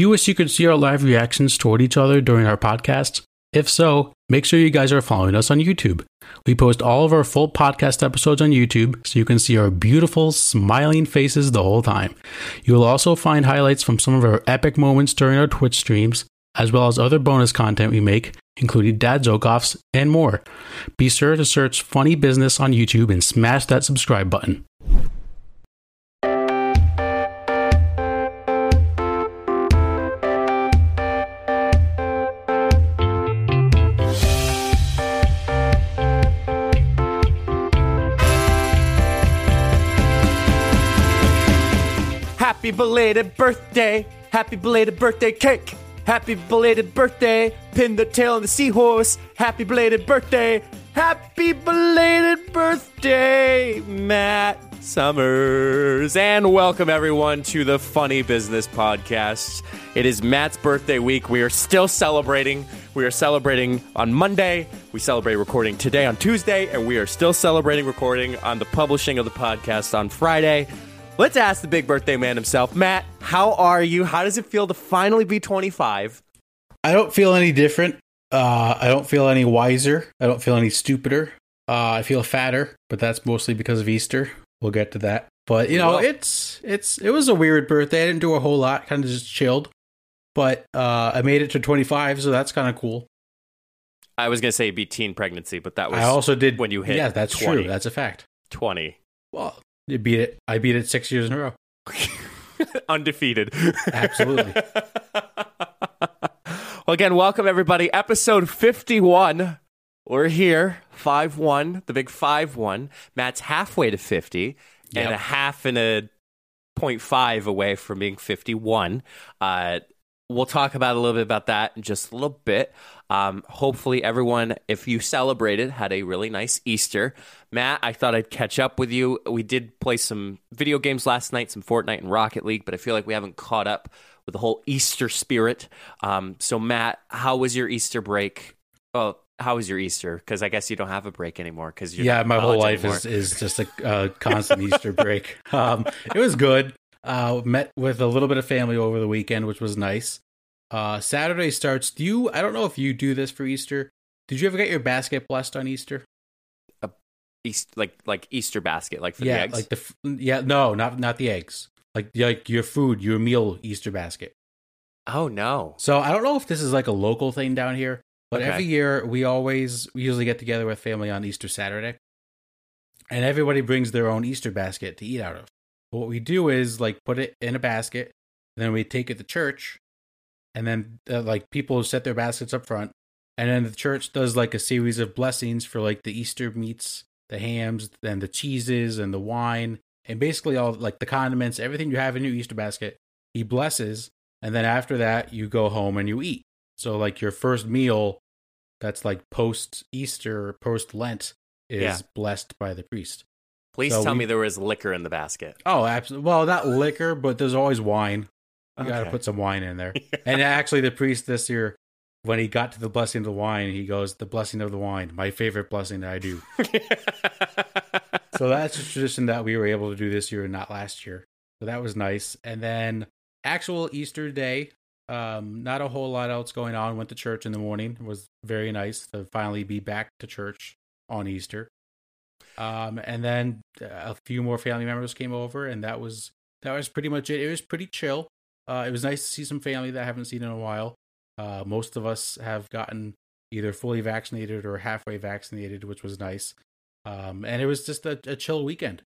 Do you wish you could see our live reactions toward each other during our podcasts? If so, make sure you guys are following us on YouTube. We post all of our full podcast episodes on YouTube so you can see our beautiful, smiling faces the whole time. You will also find highlights from some of our epic moments during our Twitch streams, as well as other bonus content we make, including dad joke offs and more. Be sure to search Funny Business on YouTube and smash that subscribe button. Happy belated birthday! Happy belated birthday cake! Happy belated birthday! Pin the tail on the seahorse! Happy belated birthday! Happy belated birthday, Matt Summers! And welcome everyone to the Funny Business Podcast. It is Matt's birthday week. We are still celebrating. We are celebrating on Monday. We celebrate recording today on Tuesday, and we are still celebrating recording on the publishing of the podcast on Friday. Let's ask the big birthday man himself. Matt, how are you? How does it feel to finally be 25? I don't feel any different. Uh, I don't feel any wiser. I don't feel any stupider. Uh, I feel fatter, but that's mostly because of Easter. We'll get to that. But you know, Well- it's it's it was a weird birthday. I didn't do a whole lot. Kind of just chilled. But uh, I made it to 25, so that's kind of cool. I was going to say be teen pregnancy, but that was I also did when you hit Yeah, that's 20. true. That's a fact. 20. Well, you beat it. I beat it six years in a row. Undefeated. Absolutely. well, again, welcome everybody. Episode 51. We're here. 5 1, the big 5 1. Matt's halfway to 50 and a half and a 0.5 away from being 51. Uh, we'll talk about a little bit about that in just a little bit. Um, hopefully, everyone, if you celebrated, had a really nice Easter. Matt, I thought I'd catch up with you. We did play some video games last night, some Fortnite and Rocket League, but I feel like we haven't caught up with the whole Easter spirit. Um, so, Matt, how was your Easter break? Well, how was your Easter? Because I guess you don't have a break anymore. Because yeah, my whole life is, is just a uh, constant Easter break. Um, it was good. Uh, met with a little bit of family over the weekend, which was nice. Uh, Saturday starts. Do you? I don't know if you do this for Easter. Did you ever get your basket blessed on Easter? A East, like like Easter basket, like for yeah, the eggs. like the yeah, no, not not the eggs. Like like your food, your meal Easter basket. oh no, So I don't know if this is like a local thing down here, but Okay. every year we always we usually get together with family on Easter Saturday, and everybody brings their own Easter basket to eat out of. What we do is like put it in a basket, then we take it to church, and then uh, like people set their baskets up front, and then the church does like a series of blessings for like the Easter meats, the hams, and the cheeses and the wine, and basically all like the condiments, everything you have in your Easter basket. He blesses, and then after that you go home and you eat. So like your first meal, that's like post Easter, post Lent, is Yeah. blessed by the priest. please So tell we- me there was liquor in the basket. Oh, absolutely. Well, not liquor, but there's always wine. You got to put some wine in there. And actually, the priest this year, when he got to the blessing of the wine, he goes, "The blessing of the wine, my favorite blessing that I do." so that's a tradition that we were able to do this year and not last year. So that was nice. And then actual Easter day, um, not a whole lot else going on. Went to church in the morning. It was very nice to finally be back to church on Easter. Um, and then a few more family members came over, and that was that was pretty much it. It was pretty chill. Uh, it was nice to see some family that I haven't seen in a while. Uh, most of us have gotten either fully vaccinated or halfway vaccinated, which was nice. Um, and it was just a, a chill weekend.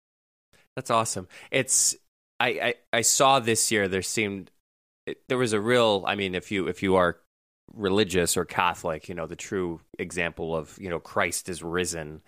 That's awesome. It's I, I I saw this year there seemed there was a real I mean if you if you are religious or Catholic, you know, the true example of, you know, Christ is risen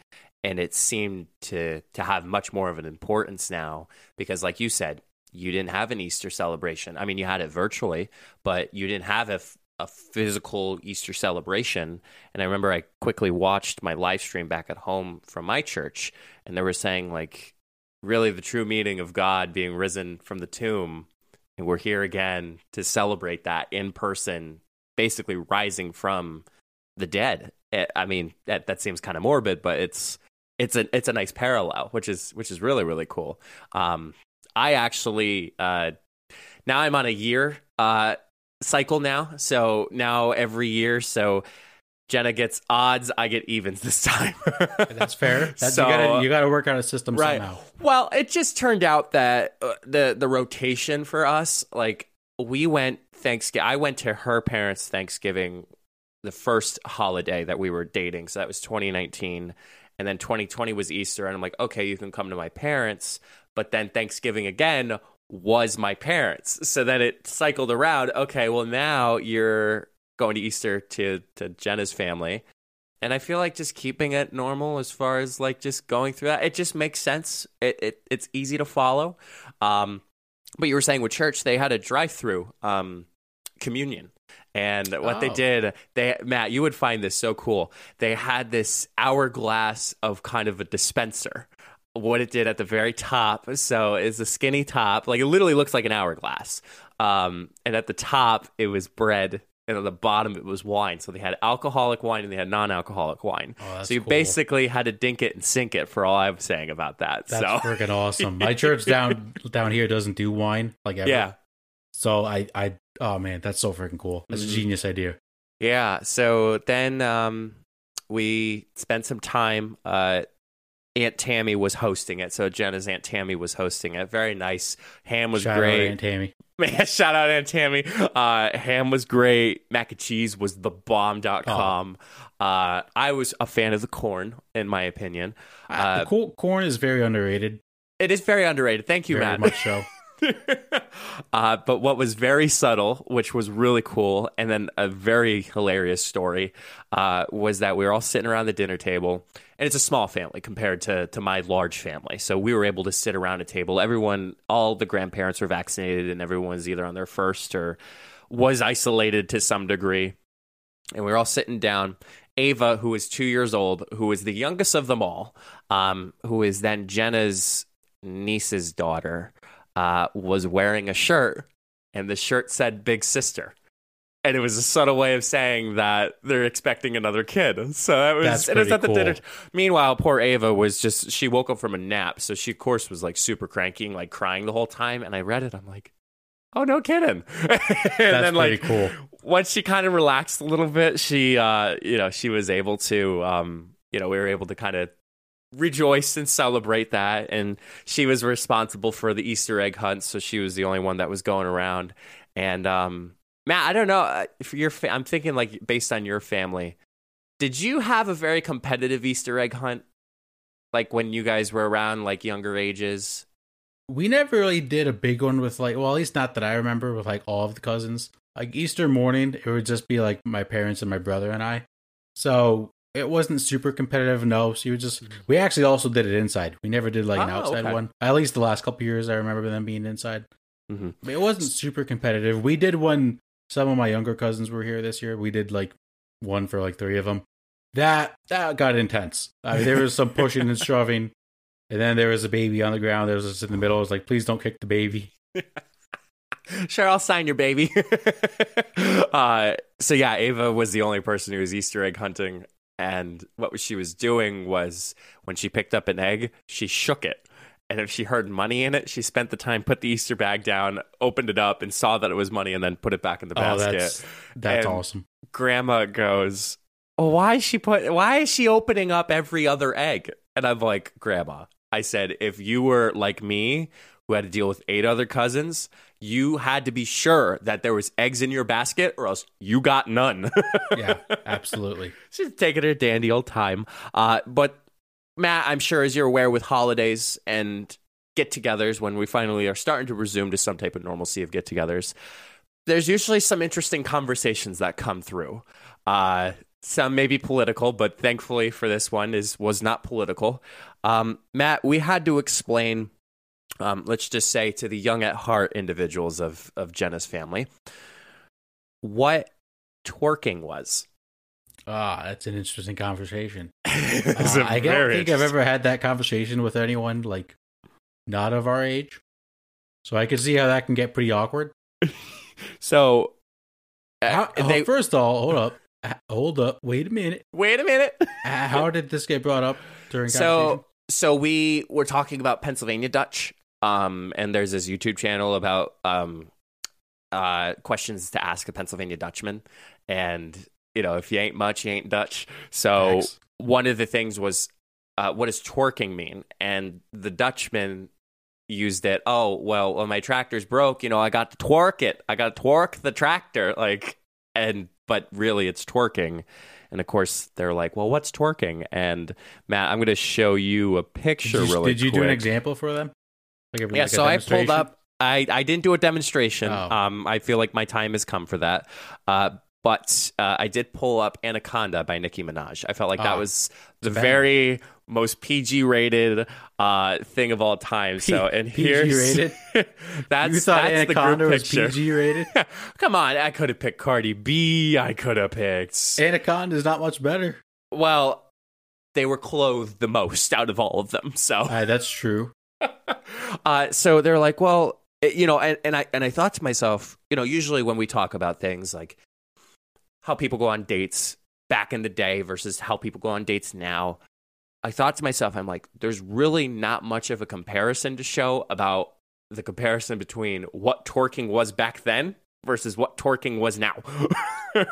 and it seemed to to have much more of an importance now because like you said, you didn't have an Easter celebration. I mean, you had it virtually, but you didn't have a physical Easter celebration. And I remember I quickly watched my live stream back at home from my church, and they were saying like really the true meaning of God being risen from the tomb. And we're here again to celebrate that in person, basically rising from the dead. Eh, I mean, that, that seems kind of morbid, but it's it's a it's a nice parallel, which is which is really really cool. Um, I actually uh, now I'm on a year uh, cycle now. So now every year, so Jenna gets odds, I get evens this time. That's fair. That's, So- you gotta you gotta work out a system right. somehow. Well, it just turned out that uh, the the rotation for us, like we went Thanksgiving. I went to her parents' Thanksgiving, the first holiday that we were dating. So that was 2019, and then 2020 was Easter. And I'm like, okay, you can come to my parents. But then Thanksgiving again was my parents. So then it cycled around. Okay, well now you're going to Easter to to Jenna's family. And I feel like just keeping it normal as far as like just going through that, it just makes sense. It, it it's easy to follow. Um, but you were saying with church, they had a drive-through um, communion, and what they Oh. did, they Matt, you would find this so cool. They had this hourglass of kind of a dispenser. What it did at the very top, so is a skinny top, like it literally looks like an hourglass. Um, and at the top, it was bread, and at the bottom, it was wine. So they had alcoholic wine and they had non-alcoholic wine. Oh, so you cool. basically had to dink it and sink it for all I'm saying about that. That's so freaking awesome. My church down down here doesn't do wine like ever. yeah, So I I oh man, that's so freaking cool. That's Mhm. a genius idea. yeah. So then um, we spent some time. Uh, Aunt Tammy was hosting it. So Jenna's Aunt Tammy was hosting it. Very nice. Ham was Shout great. out Aunt Tammy. Man, shout out Aunt Tammy. Uh, ham was great. Mac and cheese was the bomb.com. Uh, I was a fan of the corn, in my opinion. Uh, Uh, the cool, corn is very underrated. It is very underrated. Thank you, very Matt. much so. uh, but what was very subtle, which was really cool, and then a very hilarious story, uh, was that we were all sitting around the dinner table, and it's a small family compared to to my large family. So we were able to sit around a table. Everyone, all the grandparents were vaccinated, and everyone's either on their first or was isolated to some degree. And we were all sitting down. Ava, who is two years old, who is the youngest of them all, um, who is then Jenna's niece's daughter, uh, was wearing a shirt, and the shirt said "Big Sister," and it was a subtle way of saying that they're expecting another kid. So that was, That's it was at the cool. dinner. Meanwhile, poor Ava was just she woke up from a nap, so she of course was like super cranky, and, like crying the whole time. And I read it, I'm like, oh no kidding. and That's then like pretty cool. once she kind of relaxed a little bit, she uh you know, she was able to um you know, we were able to kind of rejoice and celebrate that and she was responsible for the Easter egg hunt, so she was the only one that was going around. And um Matt, I don't know uh, if your fa- I'm thinking like based on your family, did you have a very competitive Easter egg hunt like when you guys were around like younger ages? We never really did a big one with like, well, at least not that I remember with like all of the cousins. Like Easter morning, it would just be like my parents and my brother and I. So it wasn't super competitive. No, so you would just. We actually also did it inside. We never did like an Oh, outside okay. one. At least the last couple years, I remember them being inside. Mhm. It wasn't super competitive. We did one. Some of my younger cousins were here this year. We did like one for like three of them. That that got intense. I mean, there was some pushing and shoving, and then there was a baby on the ground. There was just in the middle. I was like, "Please don't kick the baby." Sure, I'll sign your baby. uh, so yeah, Ava was the only person who was Easter egg hunting, and what she was doing was when she picked up an egg, she shook it, and if she heard money in it, she spent the time put the Easter bag down, opened it up, and saw that it was money, and then put it back in the Oh, basket. that's that's And- awesome. Grandma goes, oh, "Why is she put? Why is she opening up every other egg?" And I'm like, "Grandma," I said, "if you were like me, who had to deal with eight other cousins, you had to be sure that there was eggs in your basket, or else you got none." Yeah, absolutely. She's taking her dandy old time. Uh, but Matt, I'm sure as you're aware, with holidays and get-togethers, when we finally are starting to resume to some type of normalcy of get-togethers, there's usually some interesting conversations that come through. Uh, some may be political, but thankfully for this one is was not political. Um, Matt, we had to explain. Um, let's just say to the young at heart individuals of of Jenna's family, what twerking was. Ah, that's an interesting conversation. Uh, I don't think I've ever had that conversation with anyone like not of our age. So I can see how that can get pretty awkward. So, uh, How, oh, they, first of all, hold up, hold up, wait a minute. wait a minute. How did this get brought up during so, so we were talking about Pennsylvania Dutch. Um, and there's this YouTube channel about um, uh, questions to ask a Pennsylvania Dutchman, and you know, if you ain't much, you ain't Dutch. So Facts. one of the things was, uh, what does twerking mean? And the Dutchman used it. Oh, well, when my tractor's broke, you know, I got to twerk it. I got to twerk the tractor, like, and but really, it's twerking. And of course, they're like, "Well, what's twerking?" And Matt, I'm going to show you a Did picture. you, really did you do an example for them? Like Yeah, like so I pulled up. I I didn't do a demonstration. Oh. Um, I feel like my time has come for that. Uh, but uh, I did pull up Anaconda by Nicki Minaj. I felt like that Ah, was the very most PG rated uh, thing of all time. So and PG here's rated? that's You thought that's Anaconda the group was picture. PG rated? Come on, I could have picked Cardi B. I could have picked. Anaconda is not much better. Well, they were clothed the most out of all of them. So Uh, that's true. uh, so they're like, well, you know, and, and I and I thought to myself, you know, usually when we talk about things like how people go on dates back in the day versus how people go on dates now, I thought to myself, I'm like, there's really not much of a comparison to show about the comparison between what twerking was back then versus what twerking was now.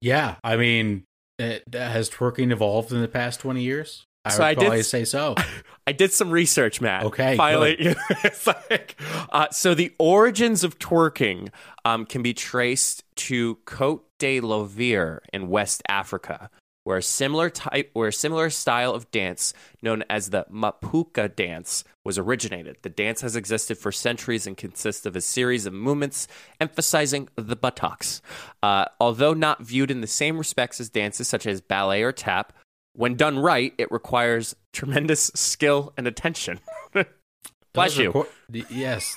Yeah, I mean, it, has twerking evolved in the past twenty years? I So I did say so. I did some research, Matt. Okay, finally, it's like uh, so. The origins of twerking um, can be traced to Cote de l'Ivoire in West Africa, where a similar type, where a similar style of dance known as the Mapouka dance was originated. The dance has existed for centuries and consists of a series of movements emphasizing the buttocks. Uh, although not viewed in the same respects as dances such as ballet or tap, when done right, it requires tremendous skill and attention. Bless you. record- yes.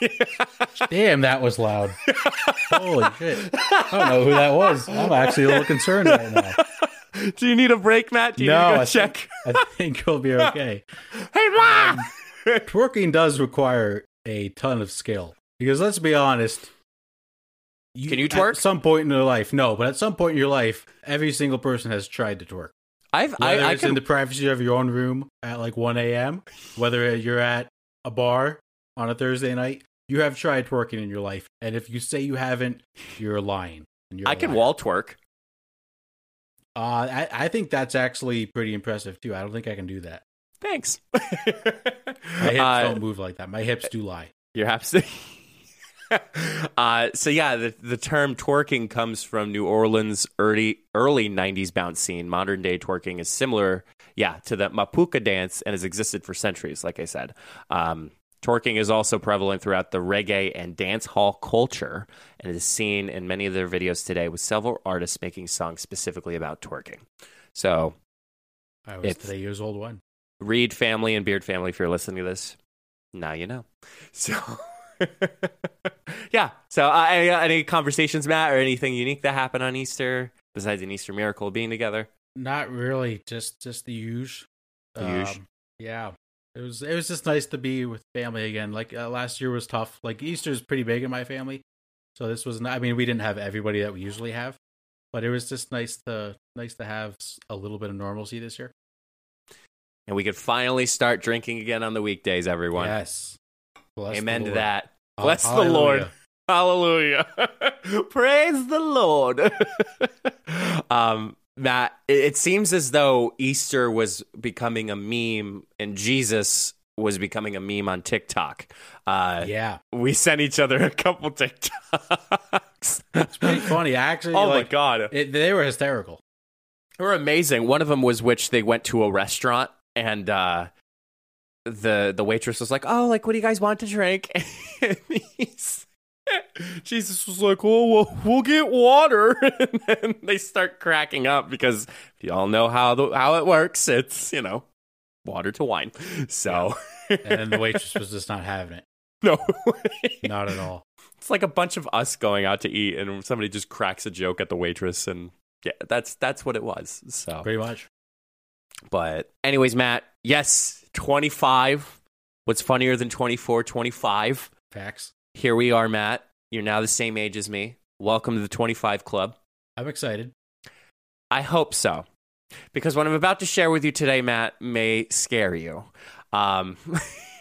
Damn, that was loud. Holy shit. I don't know who that was. I'm actually a little concerned right now. Do you need a break, Matt? Do you no, need to go check? Think, I think we'll be okay. hey, Ma! Um, twerking does require a ton of skill because let's be honest. Can you twerk? At some point in your life, no, but at some point in your life, every single person has tried to twerk. I've I, Whether I it's can in the privacy of your own room at like 1 a.m., whether you're at a bar on a Thursday night, you have tried twerking in your life. And if you say you haven't, you're lying. You're I can wall twerk. Uh, I, I think that's actually pretty impressive too. I don't think I can do that. Thanks. My hips Uh, don't move like that. My hips do lie. You're absolutely. uh, so yeah, the the term twerking comes from New Orleans early early '90s bounce scene. Modern day twerking is similar, yeah, to the mapouka dance and has existed for centuries. Like I said, um, twerking is also prevalent throughout the reggae and dance hall culture, and is seen in many of their videos today, with several artists making songs specifically about twerking. So, I was today years old one. Reed family and Beard family, if you're listening to this, now you know. So, yeah. So, uh, any, any conversations, Matt, or anything unique that happened on Easter besides an Easter miracle being together? Not really. Just just the usual. The usual. Yeah. It was it was just nice to be with family again. Like uh, last year was tough. Like Easter is pretty big in my family, so this was. Not, I mean, we didn't have everybody that we usually have, but it was just nice to nice to have a little bit of normalcy this year. And we could finally start drinking again on the weekdays, everyone. Yes. Bless Amen to that. Ha- Bless the Lord. hallelujah. Praise the Lord. um, Matt, it, it seems as though Easter was becoming a meme and Jesus was becoming a meme on TikTok. Uh, Yeah, We sent each other a couple TikToks. it's pretty funny. Actually, oh like, my God. it, they were hysterical. They were amazing. One of them was which they went to a restaurant and uh, the the waitress was like, "Oh, like what do you guys want to drink?" Jesus was like, "Oh, we'll, we'll get water," and then they start cracking up because you all know how the, how it works. It's you know water to wine. So And then the waitress was just not having it. no. Not at all. it's like a bunch of us going out to eat, and somebody just cracks a joke at the waitress, and yeah, that's that's what it was. So Pretty much. But, anyways, Matt, yes, 25. What's funnier than 24? 25. Facts. Here we are, Matt. You're now the same age as me. Welcome to the 25 Club. I'm excited. I hope so. Because what I'm about to share with you today, Matt, may scare you. Um,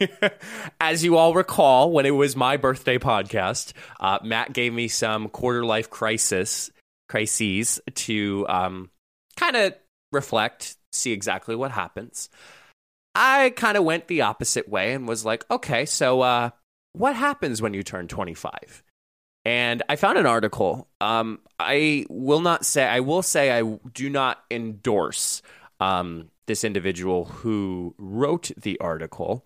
as you all recall, when it was my birthday podcast, uh, Matt gave me some quarter life crisis crises to um, kind of reflect, see exactly what happens. I kind of went the opposite way and was like, okay, so uh, what happens when you turn 25? And I found an article. Um, I will not say, I will say, I do not endorse um, this individual who wrote the article.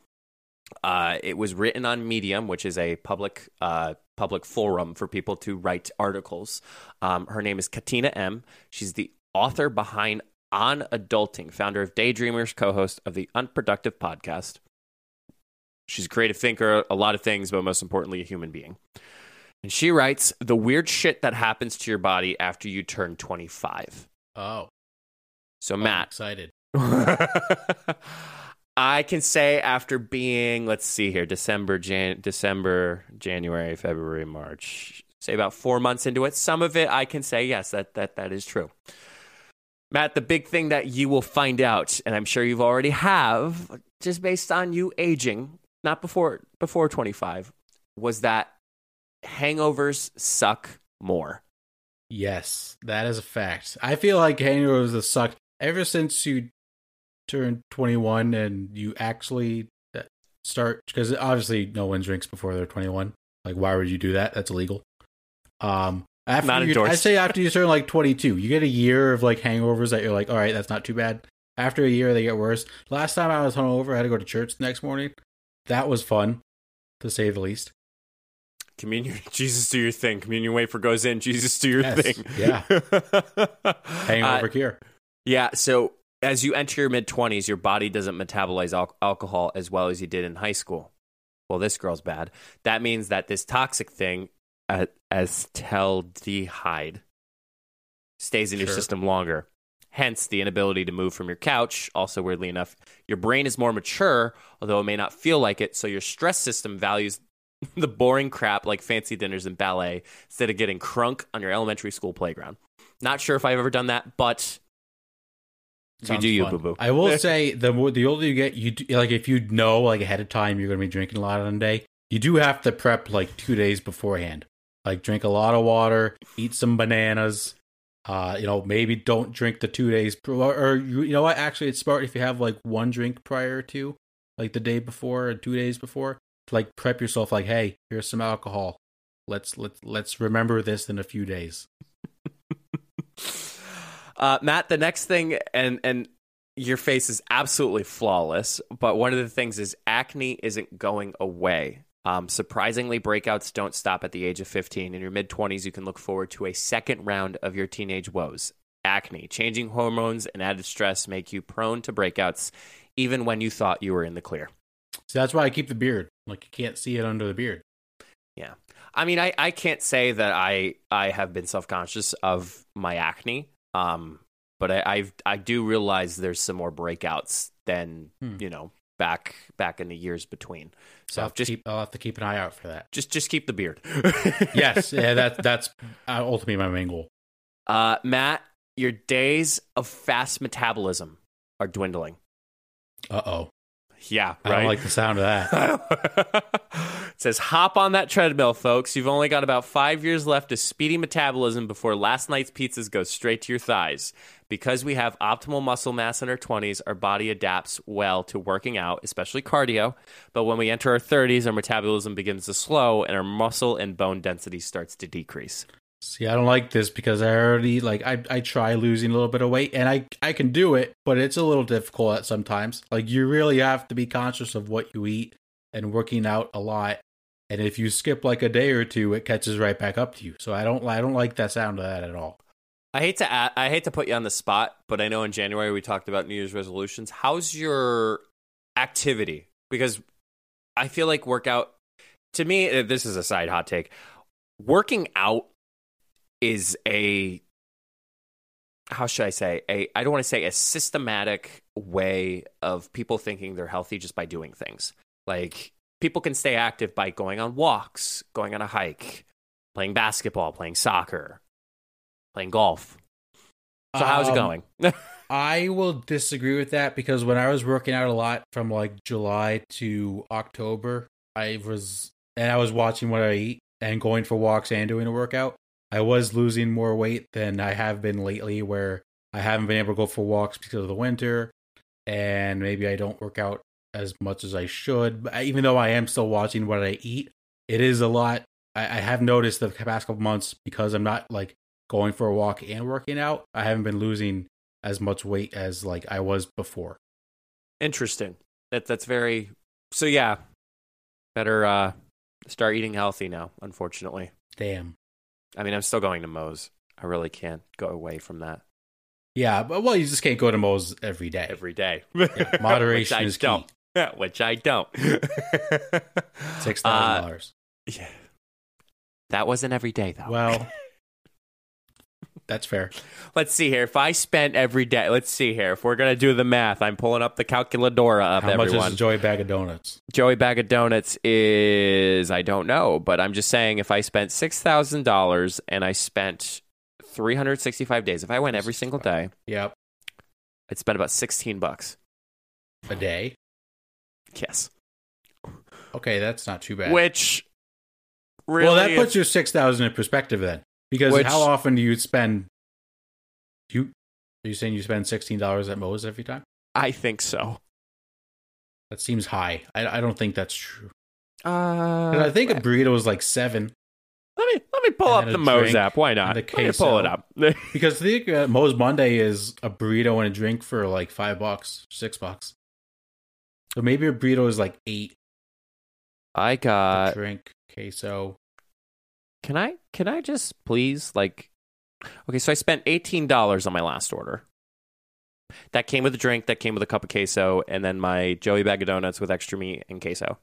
Uh, it was written on Medium, which is a public uh, public forum for people to write articles. Um, her name is Katina M. She's the author behind On Adulting, founder of Daydreamers, co-host of the Unproductive podcast. She's a creative thinker, a lot of things, but most importantly, a human being. And she writes the weird shit that happens to your body after you turn 25. Oh, So, I'm Matt, excited. I can say after being, let's see here, December, Jan- December, January, February, March, say about four months into it, some of it I can say yes, that that that is true. Matt, the big thing that you will find out, and I'm sure you've already have, just based on you aging, not before before 25, was that hangovers suck more. Yes, that is a fact. I feel like hangovers have sucked ever since you turned 21 and you actually uh, start because obviously no one drinks before they're 21. Like, why would you do that? That's illegal. Um, after Not you, endorsed. I'd say after you turn like 22, you get a year of like hangovers that you're like, all right, that's not too bad. After a year, they get worse. Last time I was hungover, I had to go to church the next morning. That was fun, to say the least. Communion, Jesus, do your thing. Communion wafer goes in. Jesus, do your Yes, thing. yeah. Uh, Hangover cure. Yeah. So as you enter your mid 20s, your body doesn't metabolize al- alcohol as well as you did in high school. Well, this girl's bad. That means that this toxic thing, uh, acetaldehyde, stays in your Sure. system longer. Hence, the inability to move from your couch. Also, weirdly enough, your brain is more mature, although it may not feel like it. So, your stress system values the boring crap like fancy dinners and ballet instead of getting crunk on your elementary school playground. Not sure if I've ever done that, but you Sounds do you, boo boo. I will say the more the older you get, you do, like if you know like ahead of time you're going to be drinking a lot on a day, you do have to prep like two days beforehand. Like drink a lot of water, eat some bananas. Uh, you know, maybe don't drink the two days, or you, you know what? Actually, it's smart if you have like one drink prior to, like the day before or two days before, to like prep yourself. Like, hey, here's some alcohol. Let's let's let's remember this in a few days. Uh, Matt, the next thing, and and your face is absolutely flawless, but one of the things is acne isn't going away. Um, surprisingly, breakouts don't stop at the age of 15. In your mid 20s, you can look forward to a second round of your teenage woes. Acne, changing hormones, and added stress make you prone to breakouts, even when you thought you were in the clear. So that's why I keep the beard. Like you can't see it under the beard. Yeah. I mean, I, I can't say that I I have been self conscious of my acne. Um, but I I've, I do realize there's some more breakouts than Hmm. you know back back in the years between. So I'll have, just to keep, I'll have to keep an eye out for that. just just keep the beard. yes, yeah, that that's uh, ultimately my main goal. Uh, Matt, your days of fast metabolism are dwindling. Uh oh, Yeah, I don't like the sound of that. it says, hop on that treadmill, folks. You've only got about five years left of speedy metabolism before last night's pizzas go straight to your thighs. Because we have optimal muscle mass in our 20s, our body adapts well to working out, especially cardio. But when we enter our 30s, our metabolism begins to slow and our muscle and bone density starts to decrease. See, I don't like this because I already like I I try losing a little bit of weight and I I can do it, but it's a little difficult at sometimes. Like you really have to be conscious of what you eat and working out a lot. And if you skip like a day or two, it catches right back up to you. So I don't I don't like that sound of that at all. I hate to add, I hate to put you on the spot, but I know in January we talked about New Year's resolutions. How's your activity? Because I feel like workout to me uh, this is a side hot take. Working out is a how should I say? A I don't want to say a systematic way of people thinking they're healthy just by doing things. Like people can stay active by going on walks, going on a hike, playing basketball, playing soccer, playing golf. So how's it Um, going? I will disagree with that because when I was working out a lot from like July to October, I was and I was watching what I eat and going for walks and doing a workout. I was losing more weight than I have been lately, where I haven't been able to go for walks because of the winter, and maybe I don't work out as much as I should. But even though I am still watching what I eat, it is a lot. I, I have noticed the past couple months because I'm not like going for a walk and working out. I haven't been losing as much weight as like I was before. Interesting. That that's very so yeah. Better uh start eating healthy now, unfortunately. Damn. I mean, I'm still going to Moe's. I really can't go away from that Yeah, but well, you just can't go to Moe's every day. every day. Yeah, moderation Which I is key. don't. Which I don't. Six Uh, dollars. yeah. That wasn't every day though. Well, that's fair. let's see here. If I spent every day, let's see here. If we're gonna do the math, I'm pulling up the calculadora up. How much is a Joey bag of donuts? Joey Bag of Donuts is I don't know, but I'm just saying if I spent six thousand dollars and I spent 365 days, if I went every single day, Yep, I'd spend about 16 bucks. a day. Yes, Okay, that's not too bad. which really, well, that puts your six thousand in perspective then, because Which- how often do you spend? You are you saying you spend sixteen dollars at Moe's every time? I think so. That seems high. I, I don't think that's true. Uh, I think a burrito was like seven. let me let me pull up the Moe's app. Why not? a Let me pull it up. Because I think uh, Moe's Monday is a burrito and a drink for like five bucks, six bucks. So maybe a burrito is like eight. I got. drink, queso. Can I can I just please like Okay, so I spent eighteen dollars on my last order. That came with a drink, that came with a cup of queso, and then my Joey bag of donuts with extra meat and queso.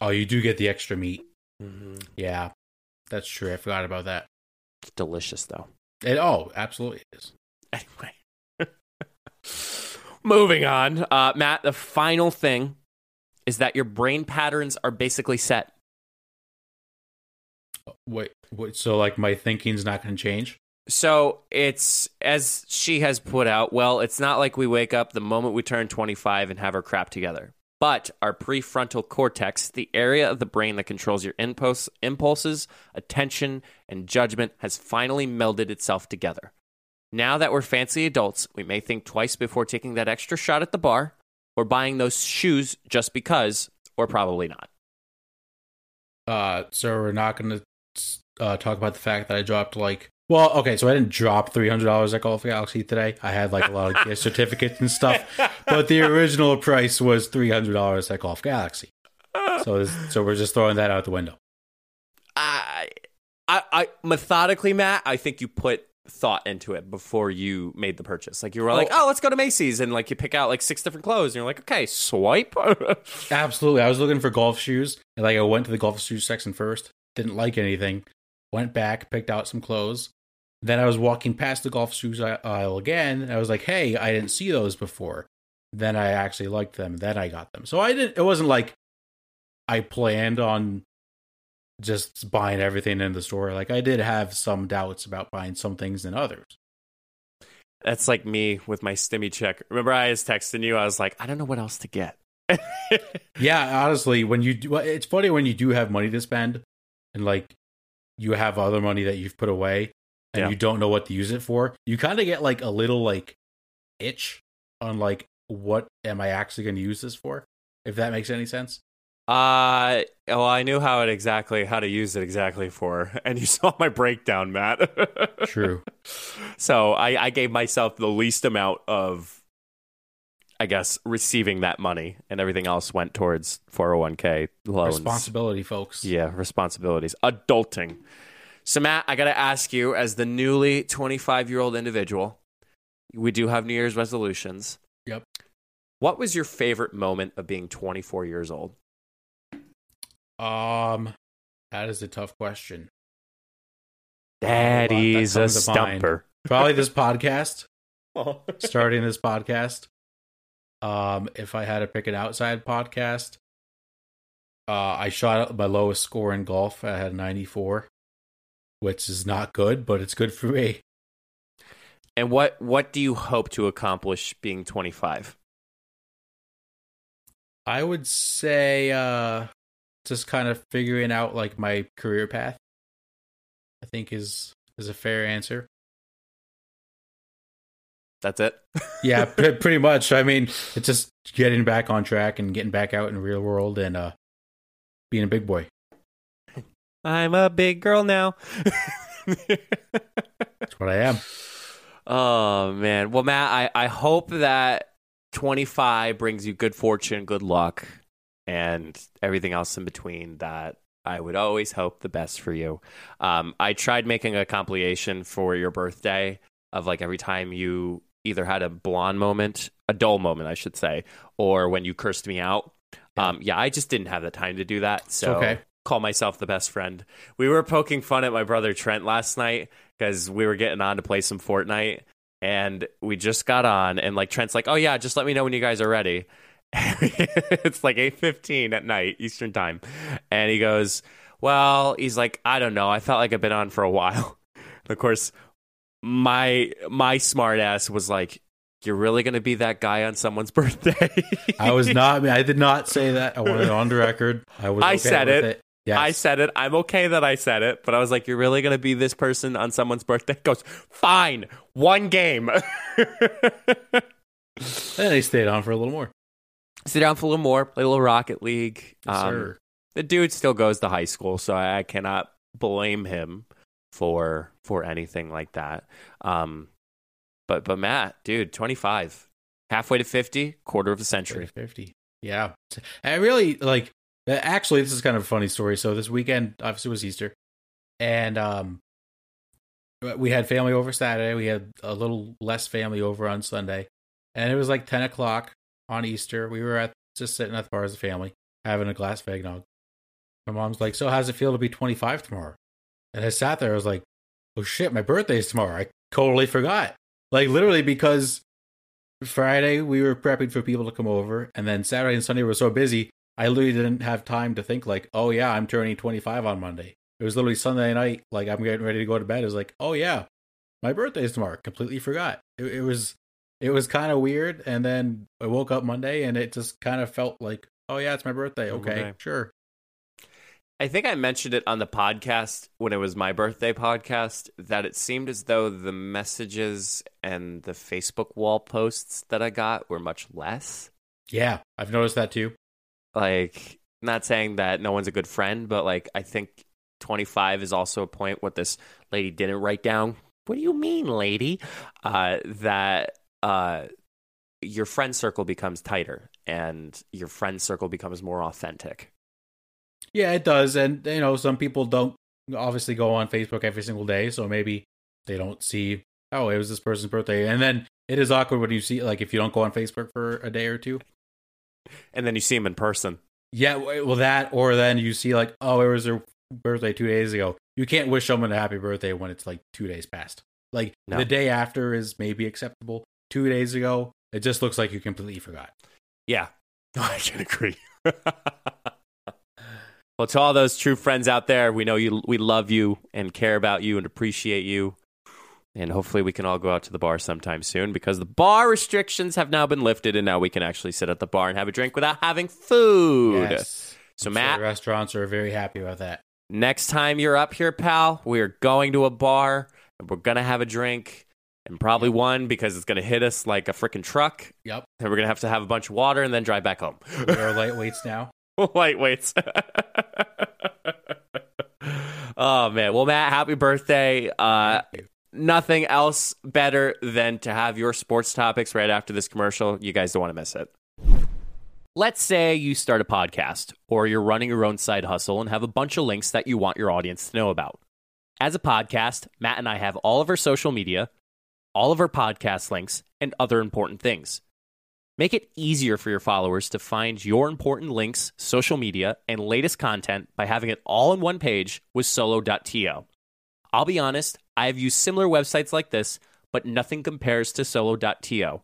Oh, you do get the extra meat. Mm-hmm. Yeah, that's true. I forgot about that. It's delicious though. It, oh, absolutely is. Anyway. Moving on. Uh, Matt, the final thing is that your brain patterns are basically set. Wait, wait, so like my thinking's not going to change? So it's as she has put out, well, it's not like we wake up the moment we turn 25 and have our crap together. But our prefrontal cortex, the area of the brain that controls your impulse, impulses, attention, and judgment, has finally melded itself together. Now that we're fancy adults, we may think twice before taking that extra shot at the bar or buying those shoes just because, or probably not. Uh, so we're not going to uh, talk about the fact that I dropped like. Well, okay, so I didn't drop three hundred dollars at Golf Galaxy today. I had like a lot of gift certificates and stuff, but the original price was three hundred dollars at Golf Galaxy. So, so we're just throwing that out the window. I, I, I methodically, Matt, I think you put thought into it before you made the purchase. Like you were like, oh, let's go to Macy's, and like you pick out like six different clothes, and you're like, okay, swipe. Absolutely, I was looking for golf shoes, and like I went to the golf shoes section first. Didn't like anything. Went back, picked out some clothes. Then I was walking past the golf shoes aisle again. And I was like, "Hey, I didn't see those before." Then I actually liked them. Then I got them. So I didn't. It wasn't like I planned on just buying everything in the store. Like I did have some doubts about buying some things than others. That's like me with my stimmy check. Remember, I was texting you. I was like, I don't know what else to get. Yeah, honestly, when you do, it's funny when you do have money to spend, and like you have other money that you've put away, and Yeah. you don't know what to use it for. You kind of get like a little like itch on like what am I actually going to use this for? If that makes any sense. Uh, well, I knew how it exactly how to use it exactly for, and you saw my breakdown, Matt. True. So I, I gave myself the least amount of, I guess, receiving that money, and everything else went towards 401k loans. Responsibility, folks. Yeah, responsibilities. Adulting. So, Matt, I got to ask you, as the newly 25 year old individual, we do have New Year's resolutions. Yep. What was your favorite moment of being 24 years old? Um, that is a tough question. Daddy's a comes stumper. Probably this podcast. starting this podcast. Um, if I had to pick an outside podcast, uh, I shot my lowest score in golf. I had 94, which is not good, but it's good for me. And what what do you hope to accomplish being 25? I would say uh just kind of figuring out like my career path. I think is is a fair answer. That's it. yeah, p- pretty much. I mean, it's just getting back on track and getting back out in the real world and uh being a big boy. I'm a big girl now. That's what I am. Oh man. Well, Matt, I, I hope that 25 brings you good fortune, good luck, and everything else in between that I would always hope the best for you. Um, I tried making a compilation for your birthday of like every time you either had a blonde moment, a dull moment, I should say, or when you cursed me out. Um, yeah, I just didn't have the time to do that. So okay. call myself the best friend. We were poking fun at my brother Trent last night because we were getting on to play some Fortnite and we just got on and like Trent's like, "Oh yeah, just let me know when you guys are ready." it's like 8:15 at night Eastern time. And he goes, "Well, he's like, I don't know. I felt like I've been on for a while." And of course, my my smart ass was like, "You're really going to be that guy on someone's birthday?" I was not. I, did not say that. I wanted it on the record. I was. I okay said with it. it. Yes. I said it. I'm okay that I said it, but I was like, "You're really gonna be this person on someone's birthday?" He goes, "Fine, one game." And they stayed on for a little more. Sit down for a little more, play a little Rocket League. Yes, Um, sir. the dude still goes to high school, so I cannot blame him for for anything like that. Um, but but Matt, dude, 25, halfway to 50, quarter of a century. 50. Yeah. I really like actually this is kind of a funny story. So this weekend obviously was Easter. And um we had family over Saturday. We had a little less family over on Sunday. And it was like ten o'clock on Easter. We were at just sitting at the bar as a family, having a glass of eggnog. My mom's like, So how's it feel to be twenty five tomorrow? And I sat there, I was like, Oh shit, my birthday's tomorrow. I totally forgot. Like literally because Friday we were prepping for people to come over, and then Saturday and Sunday were so busy, I literally didn't have time to think like, oh yeah, I'm turning 25 on Monday. It was literally Sunday night, like I'm getting ready to go to bed. It was like, oh yeah, my birthday's tomorrow. Completely forgot. It, it was it was kind of weird, and then I woke up Monday, and it just kind of felt like, oh yeah, it's my birthday. Okay, Okay. sure. I think I mentioned it on the podcast when it was my birthday podcast that it seemed as though the messages and the Facebook wall posts that I got were much less. Yeah, I've noticed that too. Like, not saying that no one's a good friend, but like, I think 25 is also a point what this lady didn't write down. What do you mean, lady? Uh, that uh, your friend circle becomes tighter and your friend circle becomes more authentic. Yeah, it does. And, you know, some people don't obviously go on Facebook every single day. So maybe they don't see, oh, it was this person's birthday. And then it is awkward when you see, like, if you don't go on Facebook for a day or two. And then you see them in person. Yeah, well, that, or then you see, like, oh, it was their birthday two days ago. You can't wish someone a happy birthday when it's like two days past. Like, No. the day after is maybe acceptable. Two days ago, it just looks like you completely forgot. Yeah, I can agree. well, to all those true friends out there, we know you, we love you and care about you and appreciate you. And hopefully, we can all go out to the bar sometime soon because the bar restrictions have now been lifted, and now we can actually sit at the bar and have a drink without having food. Yes. So, I'm sure Matt, restaurants are very happy about that. next time you're up here, pal, we're going to a bar and we're gonna have a drink, and probably one because it's gonna hit us like a freaking truck, Yep. and we're gonna have to have a bunch of water and then drive back home. We are lightweights now. Lightweights. oh man. Well, Matt, happy birthday. Uh, nothing else better than to have your sports topics right after this commercial. You guys don't want to miss it. Let's say you start a podcast or you're running your own side hustle and have a bunch of links that you want your audience to know about. As a podcast, Matt and I have all of our social media, all of our podcast links, and other important things. Make it easier for your followers to find your important links, social media, and latest content by having it all in one page with solo.to. I'll be honest, I have used similar websites like this, but nothing compares to solo.to.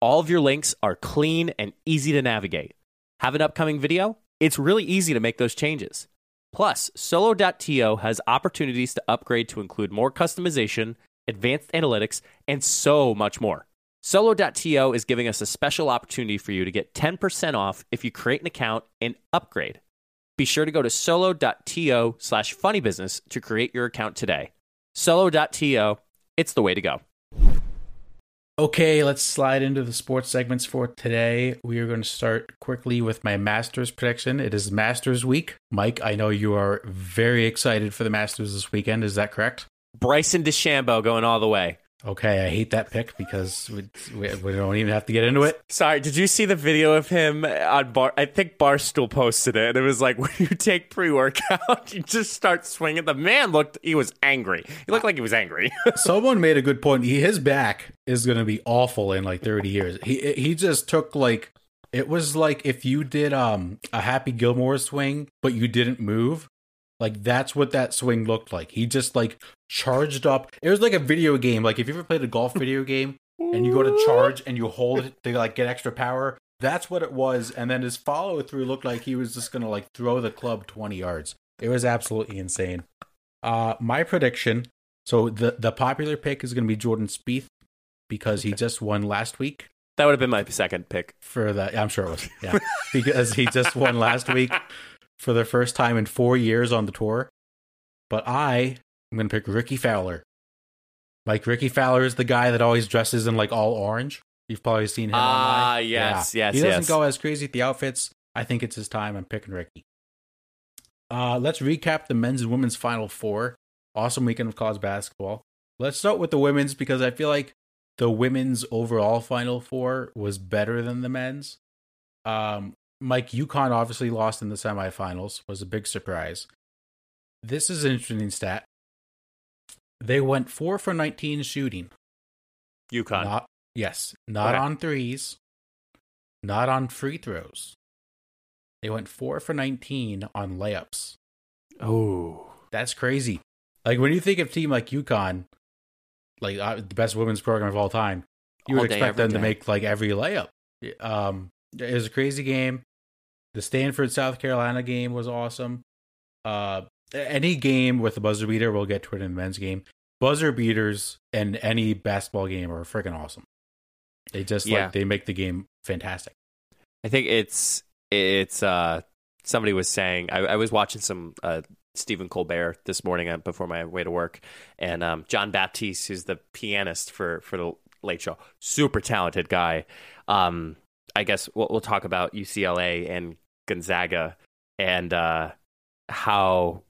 All of your links are clean and easy to navigate. Have an upcoming video? It's really easy to make those changes. Plus, solo.to has opportunities to upgrade to include more customization advanced analytics, and so much more. Solo.to is giving us a special opportunity for you to get 10% off if you create an account and upgrade. Be sure to go to solo.to slash funnybusiness to create your account today. Solo.to, it's the way to go. Okay, let's slide into the sports segments for today. We are going to start quickly with my Masters prediction. It is Masters week. Mike, I know you are very excited for the Masters this weekend. Is that correct? Bryson DeChambeau going all the way. Okay, I hate that pick because we, we, we, don't even have to get into it. Sorry, did you see the video of him on Bar? I think Barstool posted it. It was like when you take pre workout, you just start swinging. The man looked, he was angry. He looked like he was angry. Someone made a good point. He, his back is going to be awful in like 30 years. He he just took like, it was like if you did um a Happy Gilmore swing, but you didn't move. Like that's what that swing looked like. He just like charged up. It was like a video game. Like if you ever played a golf video game and you go to charge and you hold it to like get extra power, that's what it was. And then his follow through looked like he was just gonna like throw the club twenty yards. It was absolutely insane. Uh, my prediction. So the the popular pick is gonna be Jordan Spieth because he just won last week. That would have been my second pick for that. I'm sure it was. Yeah, because he just won last week for the first time in four years on the tour. But I am going to pick Rickie Fowler. Like Rickie Fowler is the guy that always dresses in like all orange. You've probably seen him. Ah, uh, yes, yeah. yes. He doesn't yes. go as crazy with the outfits. I think it's his time. I'm picking Rickie. Uh, let's recap the men's and women's final four. Awesome weekend of college basketball. Let's start with the women's because I feel like the women's overall final four was better than the men's. Um, Mike, UConn obviously lost in the semifinals, was a big surprise. This is an interesting stat. They went four for 19 shooting. UConn. Not, yes, not okay. on threes, not on free throws. They went four for 19 on layups. Oh, that's crazy. Like when you think of team like UConn, like uh, the best women's program of all time, you all would day, expect them day. to make like every layup. Um, it was a crazy game. The Stanford South Carolina game was awesome. Uh, any game with a buzzer beater, we'll get to it in the men's game. Buzzer beaters in any basketball game are freaking awesome. They just yeah. like they make the game fantastic. I think it's it's uh somebody was saying I, I was watching some uh Stephen Colbert this morning uh, before my way to work, and um, Jon Batiste, who's the pianist for for the Late Show, super talented guy. Um, I guess we'll, we'll talk about UCLA and Gonzaga and uh, how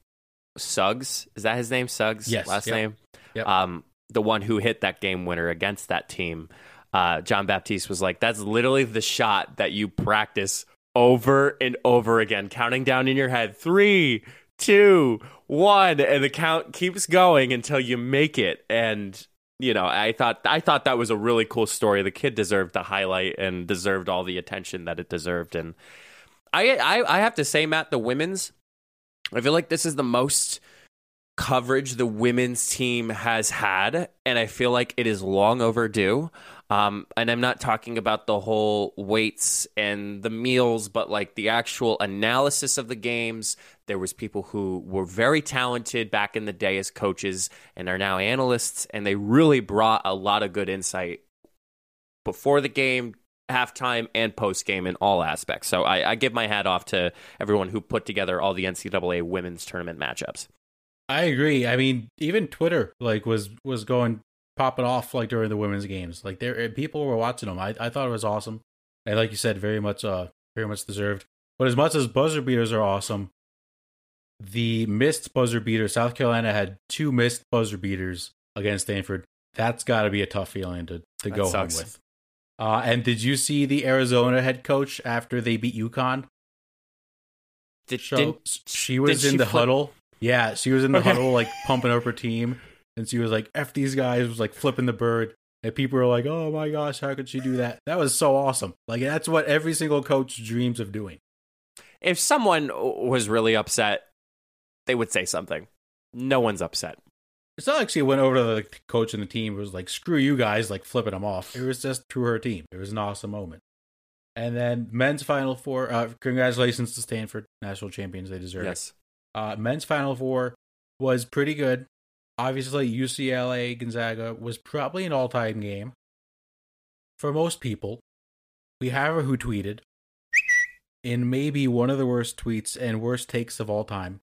Suggs is that his name? Suggs, yes, last yep. name. Yep. Um, the one who hit that game winner against that team. Uh, Jon Batiste was like, "That's literally the shot that you practice over and over again, counting down in your head three, two, one, and the count keeps going until you make it." And you know, I thought I thought that was a really cool story. The kid deserved the highlight and deserved all the attention that it deserved. And I I, I have to say, Matt, the women's, I feel like this is the most coverage the women's team has had, and I feel like it is long overdue. Um, and I'm not talking about the whole weights and the meals, but like the actual analysis of the games. There was people who were very talented back in the day as coaches and are now analysts, and they really brought a lot of good insight before the game, halftime, and post game in all aspects. So I, I give my hat off to everyone who put together all the NCAA women's tournament matchups. I agree. I mean, even Twitter like was was going popping off like during the women's games. Like there, people were watching them. I, I thought it was awesome, and like you said, very much, uh, very much deserved. But as much as buzzer beaters are awesome, the missed buzzer beater, South Carolina had two missed buzzer beaters against Stanford. That's got to be a tough feeling to to go sucks. home with. Uh, and did you see the Arizona head coach after they beat UConn? Did, so she was in she the flip? huddle. Yeah, she was in the okay. huddle, like pumping up her team and she was like, "F these guys," was like flipping the bird, and people were like, "Oh my gosh, how could she do that?" That was so awesome. Like that's what every single coach dreams of doing. If someone was really upset, they would say something. No one's upset. It's not like she went over to the coach and the team It was like, "Screw you guys," like flipping them off. It was just to her team. It was an awesome moment. And then men's final four. Uh, congratulations to Stanford, national champions. They deserve yes. it. Uh, men's final four was pretty good. obviously UCLA Gonzaga was probably an all time game for most people. We have her who tweeted in maybe one of the worst tweets and worst takes of all time.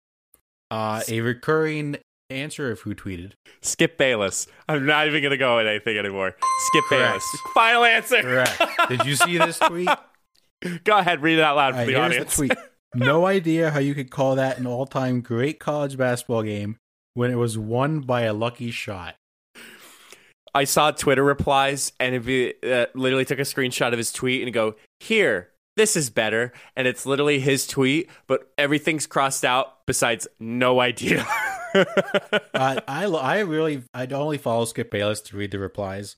Uh, a recurring answer of who tweeted. Skip Bayless. I'm not even going to go with anything anymore. Skip Correct. Bayless. Final answer. Correct. Did you see this tweet? Go ahead, read it out loud for All right, the audience. the tweet. No idea how you could call that an all-time great college basketball game when it was won by a lucky shot. I saw Twitter replies, and if he uh, literally took a screenshot of his tweet and go, "Here, this is better," and it's literally his tweet, but everything's crossed out besides no idea. uh, I I really I only follow Skip Bayless to read the replies.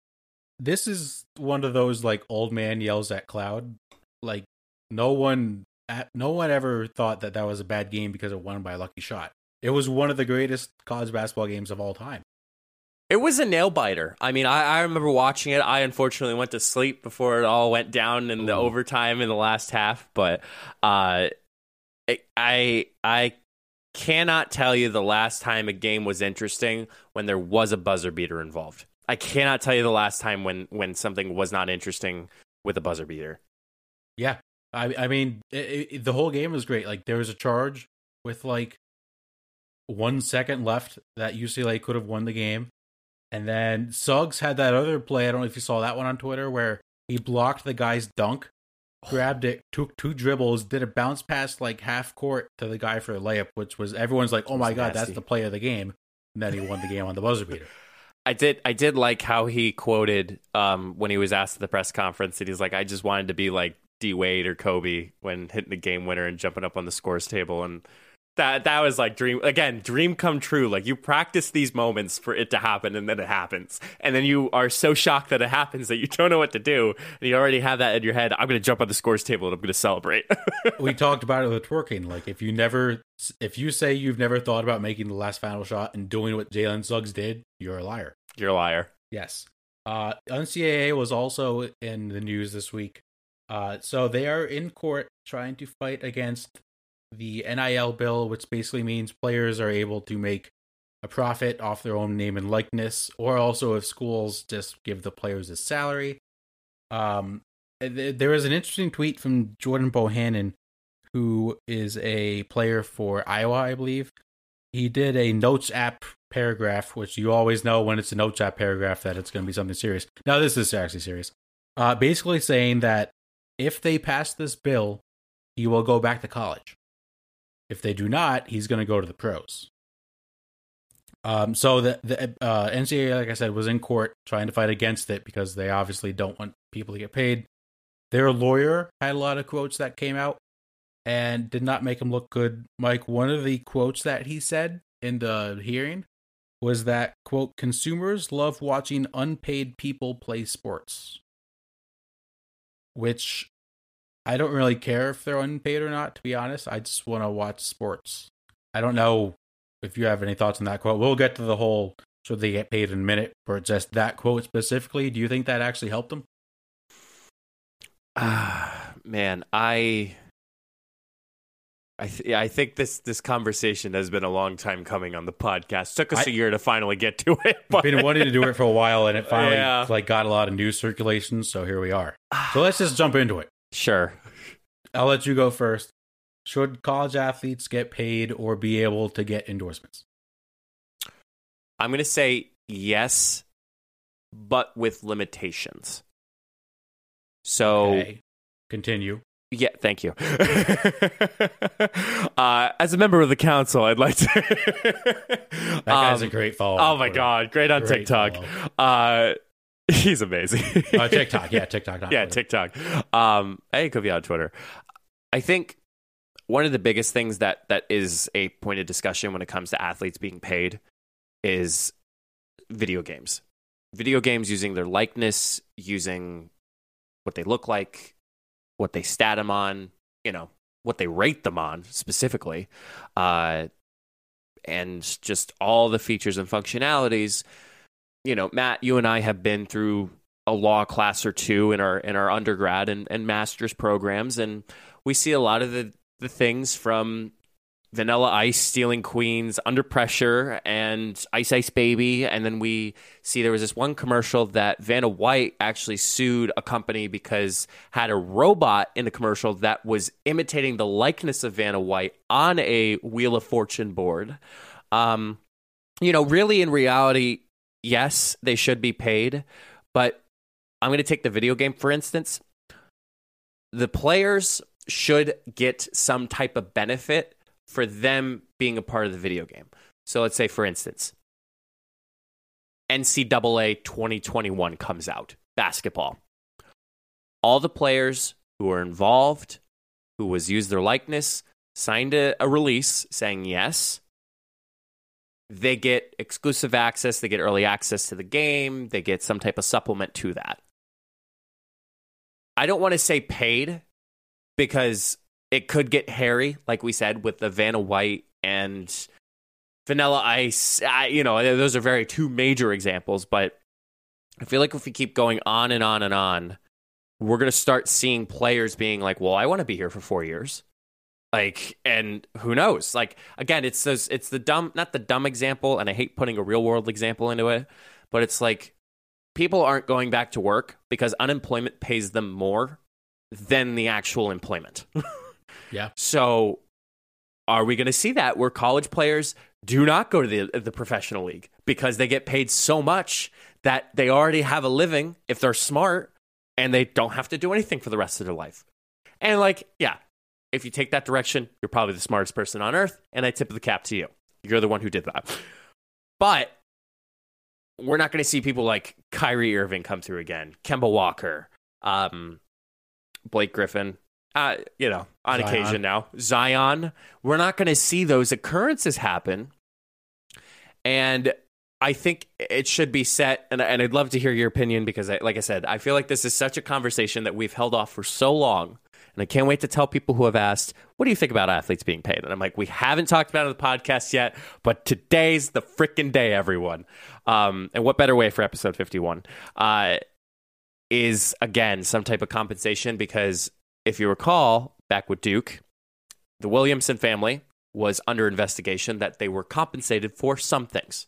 This is one of those like old man yells at cloud. Like no one no one ever thought that that was a bad game because it won by a lucky shot. It was one of the greatest college basketball games of all time. It was a nail biter. I mean, I, I remember watching it. I unfortunately went to sleep before it all went down in the overtime in the last half. But uh, I I cannot tell you the last time a game was interesting when there was a buzzer beater involved. I cannot tell you the last time when when something was not interesting with a buzzer beater. Yeah, I I mean it, it, the whole game was great. Like there was a charge with like one second left that UCLA could have won the game, and then Suggs had that other play. I don't know if you saw that one on Twitter where he blocked the guy's dunk, grabbed it, took two dribbles, did a bounce pass like half court to the guy for a layup, which was everyone's like, "Oh my god, that's the play of the game." And then he won the game on the buzzer beater. I did I did like how he quoted um, when he was asked at the press conference that he's like, I just wanted to be like D Wade or Kobe when hitting the game winner and jumping up on the scores table and that that was like dream again, dream come true. Like you practice these moments for it to happen and then it happens. And then you are so shocked that it happens that you don't know what to do. And you already have that in your head. I'm gonna jump on the scores table and I'm gonna celebrate. we talked about it with twerking. Like if you never, if you say you've never thought about making the last final shot and doing what Jalen Suggs did, you're a liar. You're a liar. Yes. Uh, NCAA was also in the news this week. Uh, so they are in court trying to fight against the NIL bill, which basically means players are able to make a profit off their own name and likeness, or also if schools just give the players a salary. Um, there was an interesting tweet from Jordan Bohannon, who is a player for Iowa, I believe. He did a Notes app paragraph, which you always know when it's a Notes app paragraph that it's going to be something serious. Now, this is actually serious. Uh, basically saying that if they pass this bill, he will go back to college. If they do not, he's going to go to the pros. Um, so the the uh, NCAA, like I said, was in court trying to fight against it because they obviously don't want people to get paid. Their lawyer had a lot of quotes that came out and did not make him look good. Mike, one of the quotes that he said in the hearing was that quote consumers love watching unpaid people play sports which i don't really care if they're unpaid or not to be honest i just want to watch sports i don't know if you have any thoughts on that quote we'll get to the whole should they get paid in a minute but just that quote specifically do you think that actually helped them Ah, man, I, I, th- I think this this conversation has been a long time coming on the podcast. Took us I- a year to finally get to it. But I've been wanting to do it for a while and it finally Yeah. like got a lot of news circulation so here we are so let's just jump into it sure. i'll let you go first should college athletes get paid or be able to get endorsements I'm going to say yes, but with limitations. So, okay continue yeah, thank you. uh, as a member of the council, I'd like to. that guy's a Um, great follow Oh my god, great on Great TikTok. Uh, he's amazing. uh, tiktok yeah tiktok yeah, Twitter. TikTok. Um, hey, could be on Twitter. I think one of the biggest things that that is a point of discussion when it comes to athletes being paid is video games. Video games using their likeness, using what they look like, what they stat them on, you know, what they rate them on specifically, uh, and just all the features and functionalities. You know, Matt, you and I have been through a law class or two in our in our undergrad and, and master's programs, and we see a lot of the, the things from Vanilla Ice stealing Queens under pressure and Ice Ice Baby. And then we see there was this one commercial that Vanna White actually sued a company because had a robot in the commercial that was imitating the likeness of Vanna White on a Wheel of Fortune board. Um, you know, really in reality, yes, they should be paid. But I'm going to take the video game, for instance. The players should get some type of benefit for them being a part of the video game. So let's say, for instance, NCAA 2021 comes out, basketball. All the players who were involved, who was used their likeness, signed a, a release saying yes. They get exclusive access, they get early access to the game, they get some type of supplement to that. I don't want to say paid because it could get hairy, like we said, with the Vanna White and Vanilla Ice. I, you know, those are very two major examples, but I feel like if we keep going on and on and on, we're going to start seeing players being like, well, I want to be here for four years. Like, and who knows? Like, again, it's those, it's the dumb, not the dumb example, and I hate putting a real world example into it, but it's like people aren't going back to work because unemployment pays them more than the actual employment. Yeah. So are we going to see that where college players do not go to the the professional league because they get paid so much that they already have a living if they're smart and they don't have to do anything for the rest of their life. And like, yeah, if you take that direction, you're probably the smartest person on earth and I tip the cap to you. You're the one who did that. But we're not going to see people like Kyrie Irving come through again, Kemba Walker, um, Blake Griffin, uh, you know, on Zion. occasion now, Zion. We're not going to see those occurrences happen. And I think it should be set, and, and I'd love to hear your opinion because, I, like I said, I feel like this is such a conversation that we've held off for so long. And I can't wait to tell people who have asked, what do you think about athletes being paid? And I'm like, we haven't talked about it on the podcast yet, but today's the freaking day, everyone. Um, and what better way for episode 51? Uh, is again some type of compensation because if you recall, back with Duke, the Williamson family was under investigation that they were compensated for some things.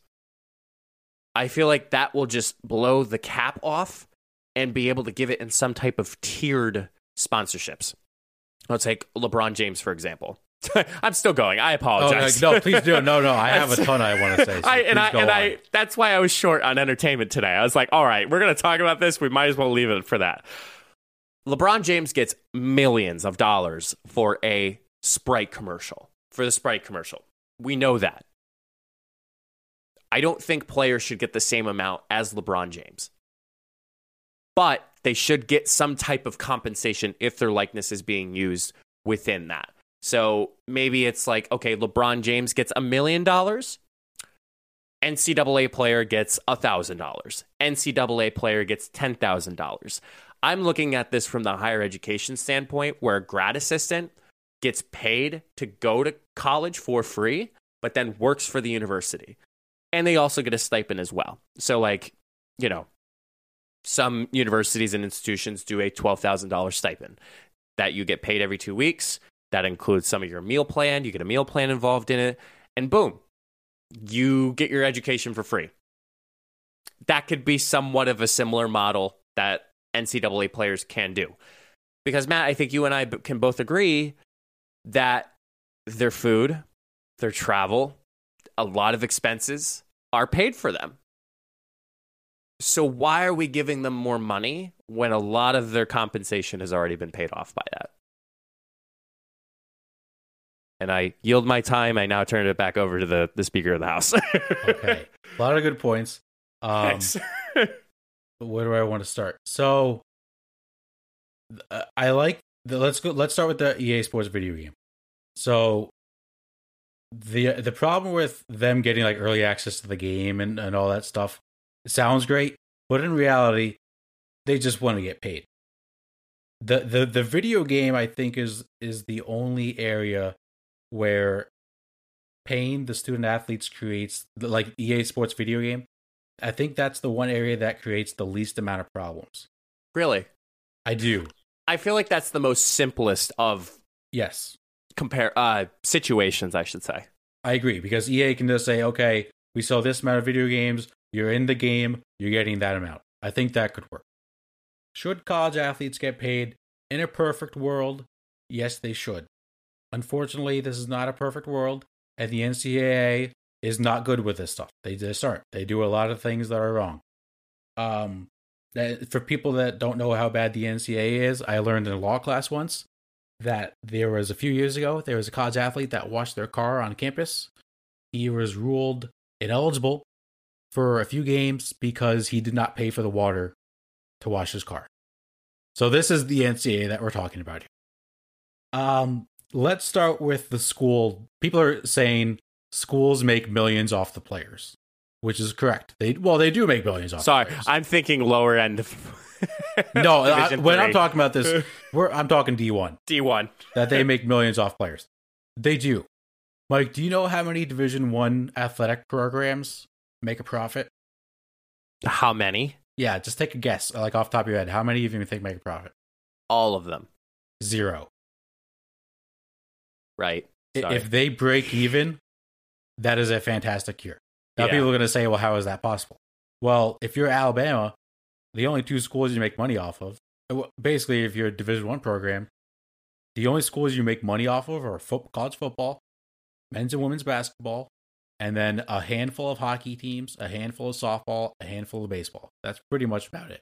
I feel like that will just blow the cap off and be able to give it in some type of tiered sponsorships. Let's take LeBron James, for example. I'm still going. I oh, apologize. Oh, no, no, please do. No, no, I have a ton I want to say. So I, and I, and on. I, that's why I was short on entertainment today. I was like, all right, we're going to talk about this. We might as well leave it for that. LeBron James gets millions of dollars for a Sprite commercial, for the Sprite commercial. We know that. I don't think players should get the same amount as LeBron James. But they should get some type of compensation if their likeness is being used within that. So maybe it's like, okay, LeBron James gets a million dollars. NCAA player gets a $1,000. NCAA player gets $10,000. I'm looking at this from the higher education standpoint where a grad assistant gets paid to go to college for free, but then works for the university. And they also get a stipend as well. So, like, you know, some universities and institutions do a $12,000 stipend that you get paid every two weeks. That includes some of your meal plan. You get a meal plan involved in it. And boom, you get your education for free. That could be somewhat of a similar model that NCAA players can do. Because, Matt, I think you and I can both agree that their food, their travel, a lot of expenses are paid for them. So, why are we giving them more money when a lot of their compensation has already been paid off by that? And I yield my time. I now turn it back over to the, the Speaker of the House. okay. A lot of good points. Um, Thanks. where do I want to start? So uh, I like the, let's go let's start with the EA Sports video game. So the the problem with them getting like early access to the game and, and all that stuff it sounds great, but in reality, they just want to get paid. The the the video game I think is is the only area where paying the student athletes creates like EA Sports video game I think that's the one area that creates the least amount of problems. Really? I do. I feel like that's the most simplest of yes compare uh situations, I should say. I agree because EA can just say, okay, we sell this amount of video games. You're in the game. You're getting that amount. I think that could work. Should college athletes get paid in a perfect world? Yes, they should. Unfortunately, this is not a perfect world, and the NCAA is not good with this stuff. They just aren't. They do a lot of things that are wrong. Um, that, for people that don't know how bad the NCAA is, I learned in a law class once that there was a few years ago there was a college athlete that washed their car on campus. He was ruled ineligible for a few games because he did not pay for the water to wash his car. So this is the NCAA that we're talking about here. Um, let's start with the school. People are saying schools make millions off the players, which is correct. They well, they do make millions off. Sorry, I'm thinking lower end. Of no, I, when I'm talking about this, we're, I'm talking D1. D1 that they make millions off players. They do. Mike, do you know how many Division One athletic programs make a profit? How many? Yeah, just take a guess, like off top of your head. How many of you think make a profit? All of them. Zero. Right. Sorry. If they break even, that is a fantastic year. Now yeah. people are going to say, "Well, how is that possible?" Well, if you're Alabama, the only two schools you make money off of, uh, basically, if you're a Division One program, the only schools you make money off of are football, college football, men's and women's basketball, and then a handful of hockey teams, a handful of softball, a handful of baseball. That's pretty much about it.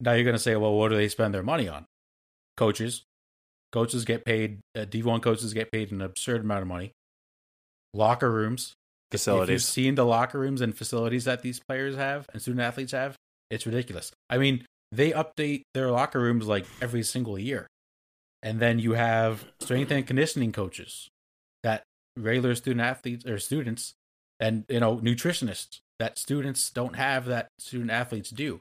Now you're going to say, well, what do they spend their money on? Coaches. Coaches get paid, uh, D1 coaches get paid an absurd amount of money. Locker rooms. Facilities. If you've seen the locker rooms and facilities that these players have and student athletes have, it's ridiculous. I mean, they update their locker rooms like every single year. And then you have strength and conditioning coaches regular student athletes or students and you know nutritionists that students don't have that student athletes do.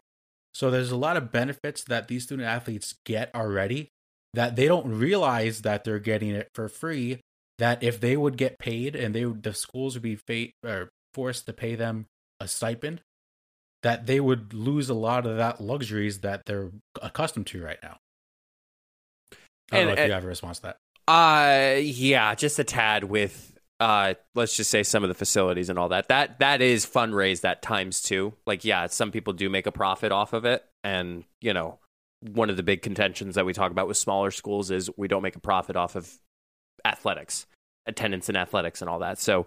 So there's a lot of benefits that these student athletes get already that they don't realize that they're getting it for free that if they would get paid and they would, the schools would be fa- or forced to pay them a stipend that they would lose a lot of that luxuries that they're accustomed to right now. I don't and, know if and, you have a response to that. Uh, yeah, just a tad with uh, let's just say some of the facilities and all that. That that is fundraise that times two. Like, yeah, some people do make a profit off of it, and you know, one of the big contentions that we talk about with smaller schools is we don't make a profit off of athletics, attendance in athletics, and all that. So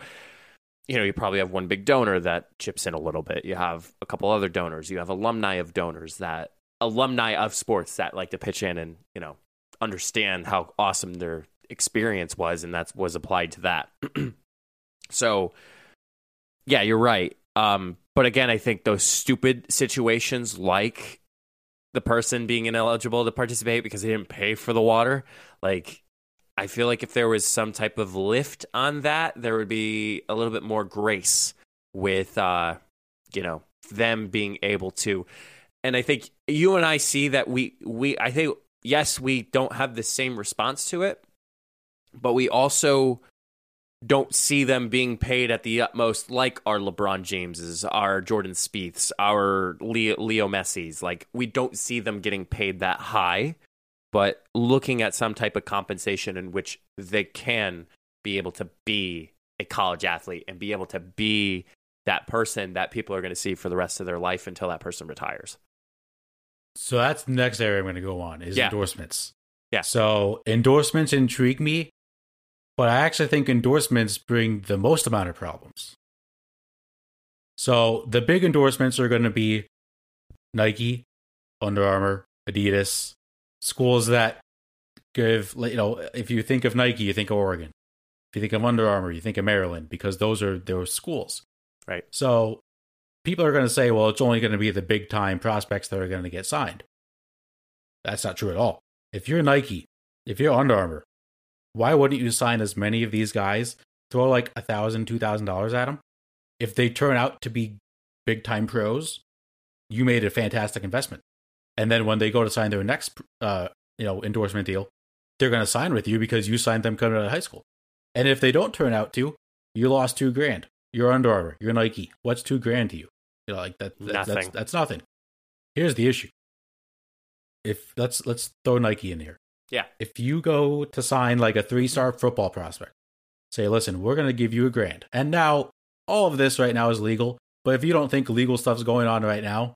you know, you probably have one big donor that chips in a little bit. You have a couple other donors. You have alumni of donors that alumni of sports that like to pitch in and, you know, understand how awesome their experience was and that was applied to that. so yeah, you're right. Um, but again, I think those stupid situations like the person being ineligible to participate because they didn't pay for the water, like I feel like if there was some type of lift on that, there would be a little bit more grace with, uh, you know, them being able to. And I think you and I see that we we I think yes we don't have the same response to it, but we also don't see them being paid at the utmost like our LeBron Jameses, our Jordan Spieths, our Leo, Leo Messi's. Like we don't see them getting paid that high but looking at some type of compensation in which they can be able to be a college athlete and be able to be that person that people are going to see for the rest of their life until that person retires. So that's the next area I'm going to go on is yeah. endorsements. Yeah. So endorsements intrigue me, but I actually think endorsements bring the most amount of problems. So the big endorsements are going to be Nike, Under Armour, Adidas, schools that give you know if you think of Nike, you think of Oregon. If you think of Under Armour, you think of Maryland because those are those schools. Right. So people are going to say, well, it's only going to be the big time prospects that are going to get signed. That's not true at all. If you're Nike, if you're Under Armour, why wouldn't you sign as many of these guys? Throw like a thousand, two thousand dollars at them. If they turn out to be big time pros, you made a fantastic investment. And then when they go to sign their next, uh, you know, endorsement deal, they're going to sign with you because you signed them coming out of high school. And if they don't turn out to, you lost two grand. You're Under Armour. You're Nike. What's two grand to you? You know, like that. that nothing. That's, that's nothing. Here's the issue. If let's let's throw Nike in here. Yeah. If you go to sign like a three star football prospect, say, listen, we're going to give you a grand. And now all of this right now is legal. But if you don't think legal stuff's going on right now,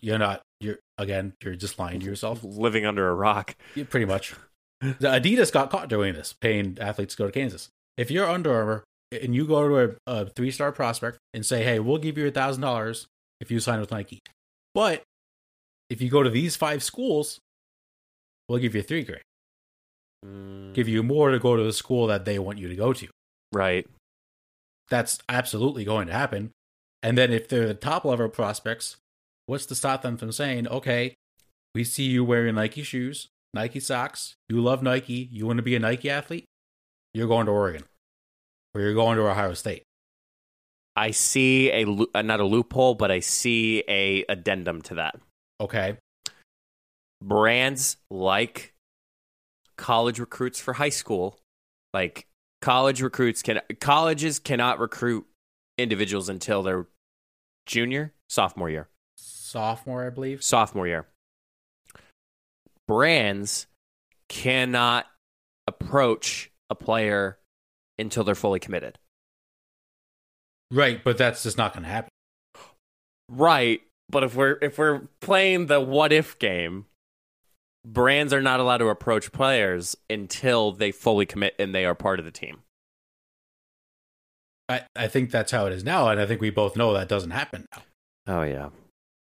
you're not, you're, again, you're just lying to yourself. Living under a rock. Yeah, pretty much. The Adidas got caught doing this, paying athletes to go to Kansas. If you're Under Armour and you go to a, a three star prospect and say, hey, we'll give you a thousand dollars if you sign with Nike. But if you go to these five schools, we'll give you three grand. Mm, Give you more to go to the school that they want you to go to. right. That's absolutely going to happen. And then if they're the top level prospects, what's to stop them from saying, okay, we see you wearing Nike shoes, Nike socks, you love Nike, you want to be a Nike athlete, you're going to Oregon or you're going to Ohio State. I see a uh, not a loophole, but I see a addendum to that. Okay. Brands like college recruits for high school, like college recruits can colleges cannot recruit individuals until their junior, sophomore year. Sophomore, I believe. sophomore year. Brands cannot approach a player until they're fully committed. Right, but that's just not going to happen. Right, but if we're if we're playing the what if game, brands are not allowed to approach players until they fully commit and they are part of the team. I, I think that's how it is now, and I think we both know that doesn't happen now. Oh yeah.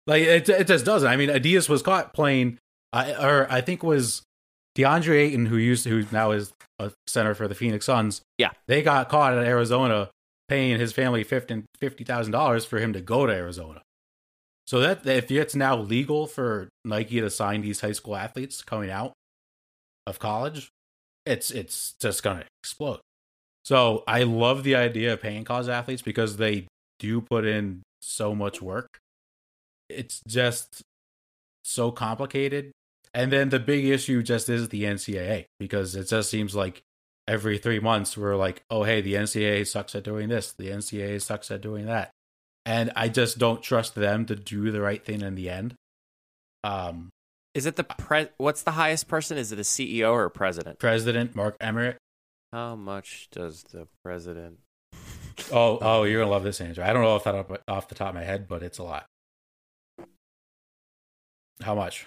Like it, it just doesn't. I mean, Adidas was caught playing, I or I think was DeAndre Ayton, who used who now is a center for the Phoenix Suns. Yeah. They got caught in Arizona paying his family $50,000 for him to go to Arizona. So that if it's now legal for Nike to sign these high school athletes coming out of college, it's it's just gonna explode. So I love the idea of paying college athletes because they do put in so much work. It's just so complicated. And then the big issue just is the NCAA because it just seems like every three months we're like, oh, hey, the NCAA sucks at doing this, the NCAA sucks at doing that. And I just don't trust them to do the right thing in the end. Um, Is it the pre- what's the highest person? Is it a CEO or a president? President Mark Emmert. How much does the president Oh, oh, you're gonna love this answer. I don't know if that off the top of my head, but it's a lot. How much?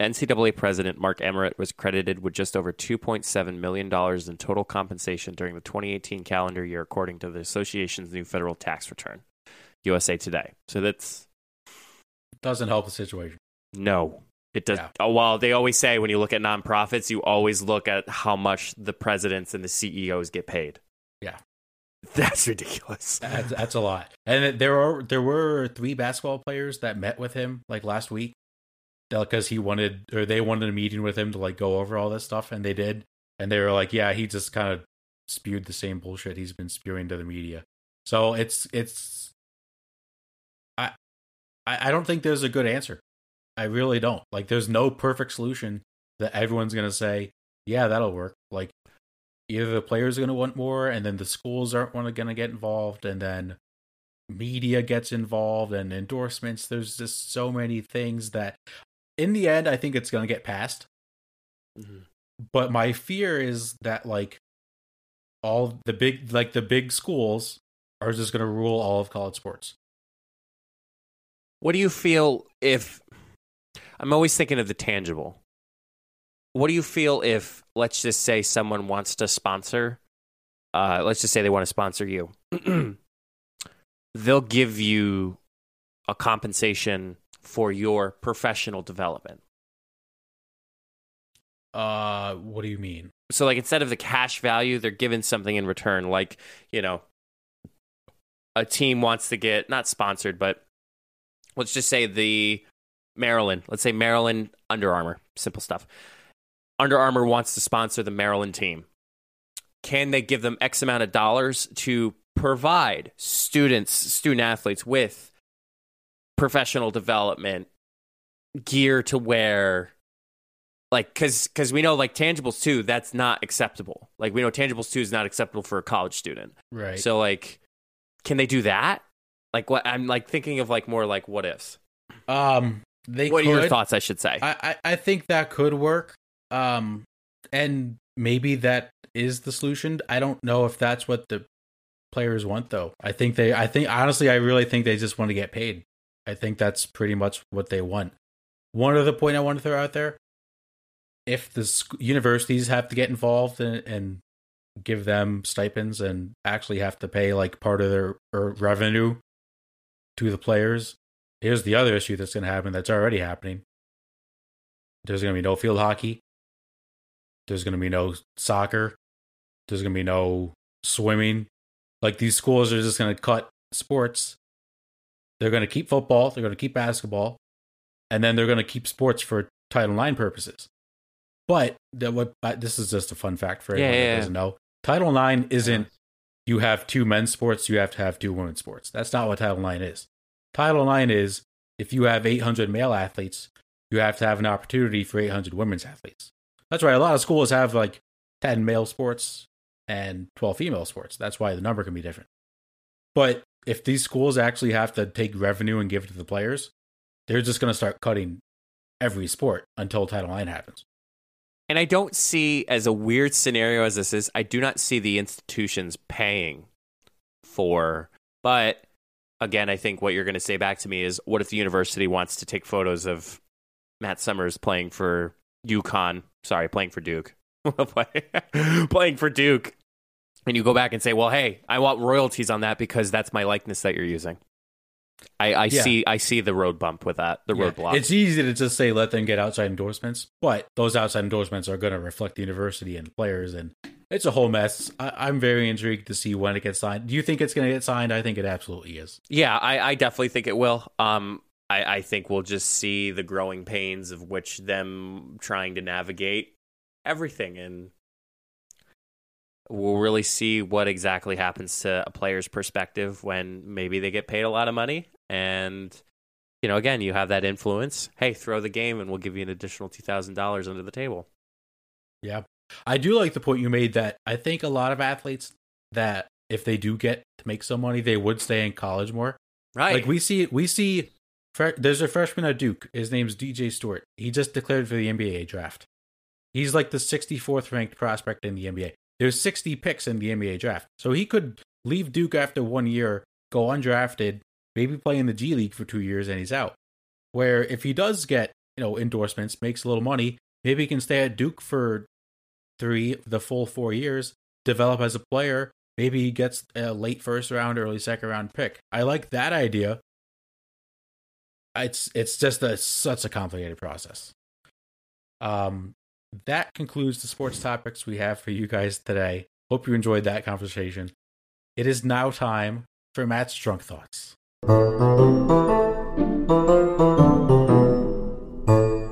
NCAA President Mark Emmert was credited with just over $2.7 million in total compensation during the 2018 calendar year, according to the association's new federal tax return, USA Today. So that's Doesn't help the situation. no. It does. Yeah. Oh, well, they always say when you look at nonprofits, you always look at how much the presidents and the CEOs get paid. Yeah. That's ridiculous. That's, that's a lot. And there are there were three basketball players that met with him like last week because he wanted or they wanted a meeting with him to like go over all this stuff, and they did. And they were like, "Yeah, he just kind of spewed the same bullshit he's been spewing to the media." So it's it's I I don't think there's a good answer. I really don't. Like, there's no perfect solution that everyone's gonna say, "Yeah, that'll work." Like, either the players are to want more and then the schools aren't to get involved and then media gets involved and endorsements there's just so many things that in the end i think it's going to get passed Mhm. but my fear is that like all the big like the big schools are just going to rule all of college sports What do you feel if I'm always thinking of the tangible? What do you feel if let's just say someone wants to sponsor uh let's just say they want to sponsor you. They'll give you a compensation for your professional development. uh what do you mean So like instead of the cash value, they're given something in return like, you know, a team wants to get not sponsored, but let's just say the Maryland, let's say Maryland Under Armour, simple stuff. Under Armour wants to sponsor the Maryland team. Can they give them X amount of dollars to provide students, student athletes with professional development, gear to wear, like because because we know like tangibles too that's not acceptable like we know tangibles too is not acceptable for a college student right so like can they do that like what i'm like thinking of like more like what ifs Um, they what could. are your thoughts? I should say. I, I I think that could work. Um, and maybe that is the solution. I don't know if that's what the players want, though. I think they. I think honestly, I really think they just want to get paid. I think that's pretty much what they want. One other point I want to throw out there: if the sc- universities have to get involved and, and give them stipends and actually have to pay like part of their er, revenue to the players, here's the other issue that's going to happen. That's already happening. There's going to be no field hockey. There's going to be no soccer. There's going to be no swimming. Like these schools are just going to cut sports. They're going to keep football. They're going to keep basketball, and then they're going to keep sports for Title IX purposes. But the, what, this is just a fun fact for anyone Yeah, yeah, that doesn't know. Title IX isn't you have two men's sports, you have to have two women's sports. That's not what Title IX is. Title IX is if you have 800 male athletes, you have to have an opportunity for 800 women's athletes. That's why a lot of schools have like 10 male sports and 12 female sports. That's why the number can be different. But if these schools actually have to take revenue and give it to the players, they're just going to start cutting every sport until Title IX happens. And I don't see, as a weird scenario as this is, I do not see the institutions paying for. But again, I think what you're going to say back to me is what if the university wants to take photos of Matt Summers playing for UConn? Sorry, playing for Duke. playing for Duke. And you go back and say, well, hey, I want royalties on that because that's my likeness that you're using. I, I Yeah. see I see the road bump with that, the Yeah, roadblock. It's easy to just say let them get outside endorsements, but those outside endorsements are going to reflect the university and the players, and it's a whole mess. I, I'm very intrigued to see when it gets signed. Do you think it's going to get signed? I think it absolutely is. Yeah, I, I definitely think it will. Um, I, I think we'll just see the growing pains of which them trying to navigate everything, and we'll really see what exactly happens to a player's perspective when maybe they get paid a lot of money, and you know, again, you have that influence. Hey, throw the game, and we'll give you an additional two thousand dollars under the table. Yeah, I do like the point you made that I think a lot of athletes that if they do get to make some money, they would stay in college more. Right? Like we see, we see. There's a freshman at Duke. His name's DJ Steward. He just declared for the NBA draft. He's like the 64th ranked prospect in the NBA. There's 60 picks in the NBA draft, so he could leave Duke after one year, go undrafted, maybe play in the G League for two years, and he's out. Where if he does get you know endorsements, makes a little money, maybe he can stay at Duke for three, the full four years, develop as a player. Maybe he gets a late first round, early second round pick. I like that idea. It's it's just a such a complicated process. Um, that concludes the sports topics we have for you guys today. Hope you enjoyed that conversation. It is now time for Matt's drunk thoughts.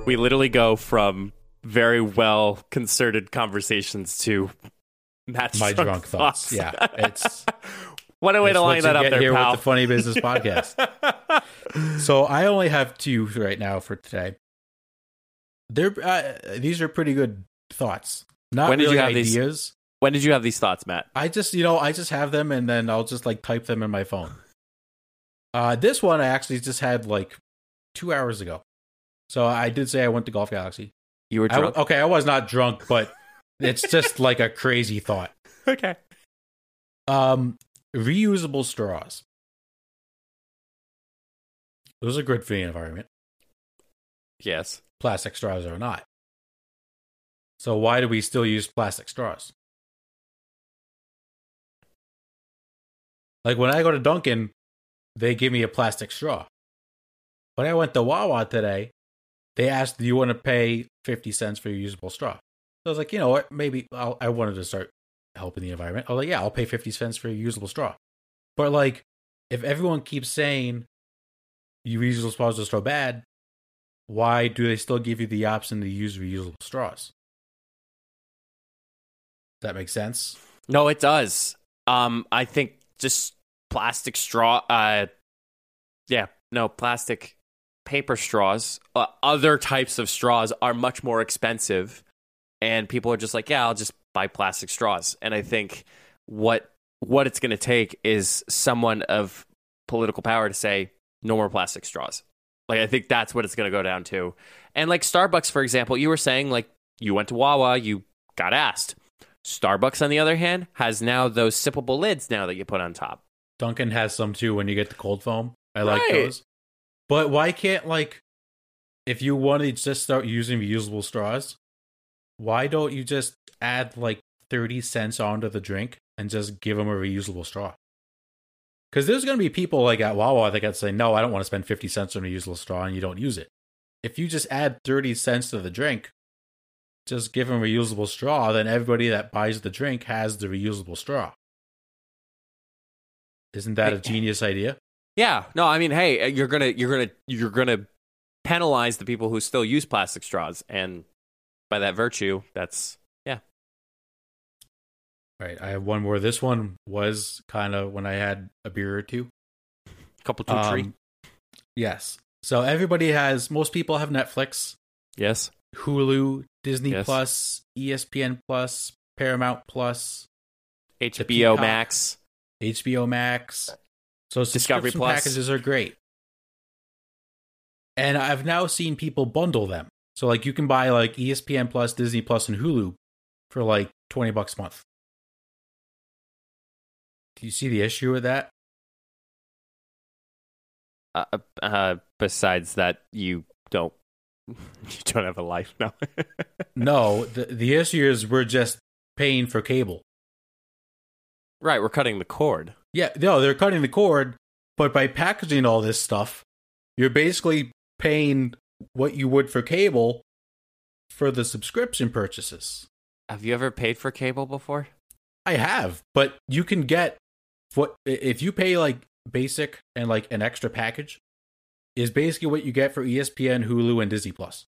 we literally go from very well concerted conversations to Matt's My drunk thoughts. Yeah, it's what a way to line that up get there, here pal. with the Funny Business Podcast. so I only have two right now for today. They're uh, these are pretty good thoughts. Not When did really you have these? ideas. when did you have these thoughts, Matt? I just you know I just have them and then I'll just like type them in my phone. Uh, this one I actually just had like two hours ago. So I did say I went to Golf Galaxy. You were I, drunk. okay, I was not drunk, but it's just like a crazy thought. okay. Um, reusable straws. Those are good for the environment. Yes. Plastic straws or not. So why do we still use plastic straws? Like when I go to Dunkin', they give me a plastic straw. When I went to Wawa today, they asked, "Do you want to pay fifty cents for your usable straw?" So I was like, you know what? Maybe I'll, I wanted to start helping the environment. I was like, yeah, I'll pay fifty cents for your usable straw. But like, if everyone keeps saying you reusable straws are so bad, why do they still give you the option to use reusable straws? Does that make sense? No, it does. Um, I think just plastic straw. Uh, yeah, no plastic paper straws. Uh, other types of straws are much more expensive, and people are just like, yeah, I'll just buy plastic straws. And I think what what it's going to take is someone of political power to say no more plastic straws. Like I think that's what it's going to go down to. And like Starbucks, for example, you were saying like you went to Wawa, you got asked. Starbucks, on the other hand, has now those sippable lids now that you put on top. Dunkin' has some too when you get the cold foam. I like those. But why can't like if you want to just start using reusable straws, why don't you just add like 30 cents onto the drink and just give them a reusable straw? Because there's going to be people like at Wawa that got say, no, I don't want to spend 50 cents on a reusable straw and you don't use it. If you just add 30 cents to the drink, just give them a reusable straw, then everybody that buys the drink has the reusable straw. Isn't that a genius idea? Yeah, no, I mean, hey, uh, you're gonna you're gonna you're gonna penalize the people who still use plastic straws, and by that virtue, that's yeah. Right. I have one more. This one was kind of when I had a beer or two. Couple two. Um, yes. So everybody has, most people have Netflix, Yes. Hulu, Disney Yes. Plus, ESPN Plus, Paramount Plus, HBO Max. HBO Max. So Discovery Plus. packages are great. And I've now seen people bundle them. So like you can buy like ESPN Plus, Disney Plus, and Hulu for like 20 bucks a month. Do you see the issue with that? Uh, uh, besides that, you don't you don't have a life now. No, the the issue is we're just paying for cable. right, we're cutting the cord. Yeah, no, they're cutting the cord, but by packaging all this stuff, you're basically paying what you would for cable for the subscription purchases. Have you ever paid for cable before? I have, but you can get what if you pay like basic and like an extra package is basically what you get for ESPN, Hulu, and Disney Plus.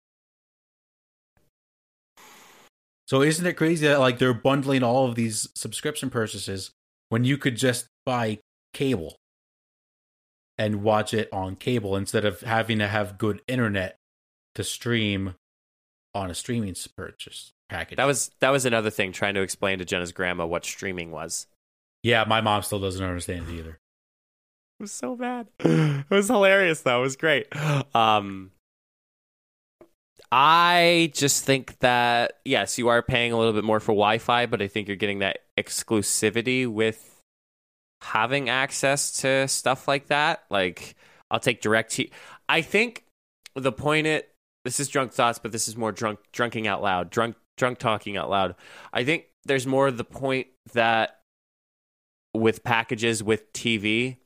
So isn't it crazy that like they're bundling all of these subscription purchases when you could just buy cable and watch it on cable instead of having to have good internet to stream on a streaming purchase package? That was that was another thing trying to explain to Jenna's grandma what streaming was. Yeah, my mom still doesn't understand it either. It was so bad. It was hilarious though. It was great. Um I just think that yes, you are paying a little bit more for Wi-Fi, but I think you're getting that exclusivity with having access to stuff like that. Like I'll take direct I think the point it this is drunk thoughts, but this is more drunk drunking out loud. Drunk drunk talking out loud. I think there's more the point that with packages with TV,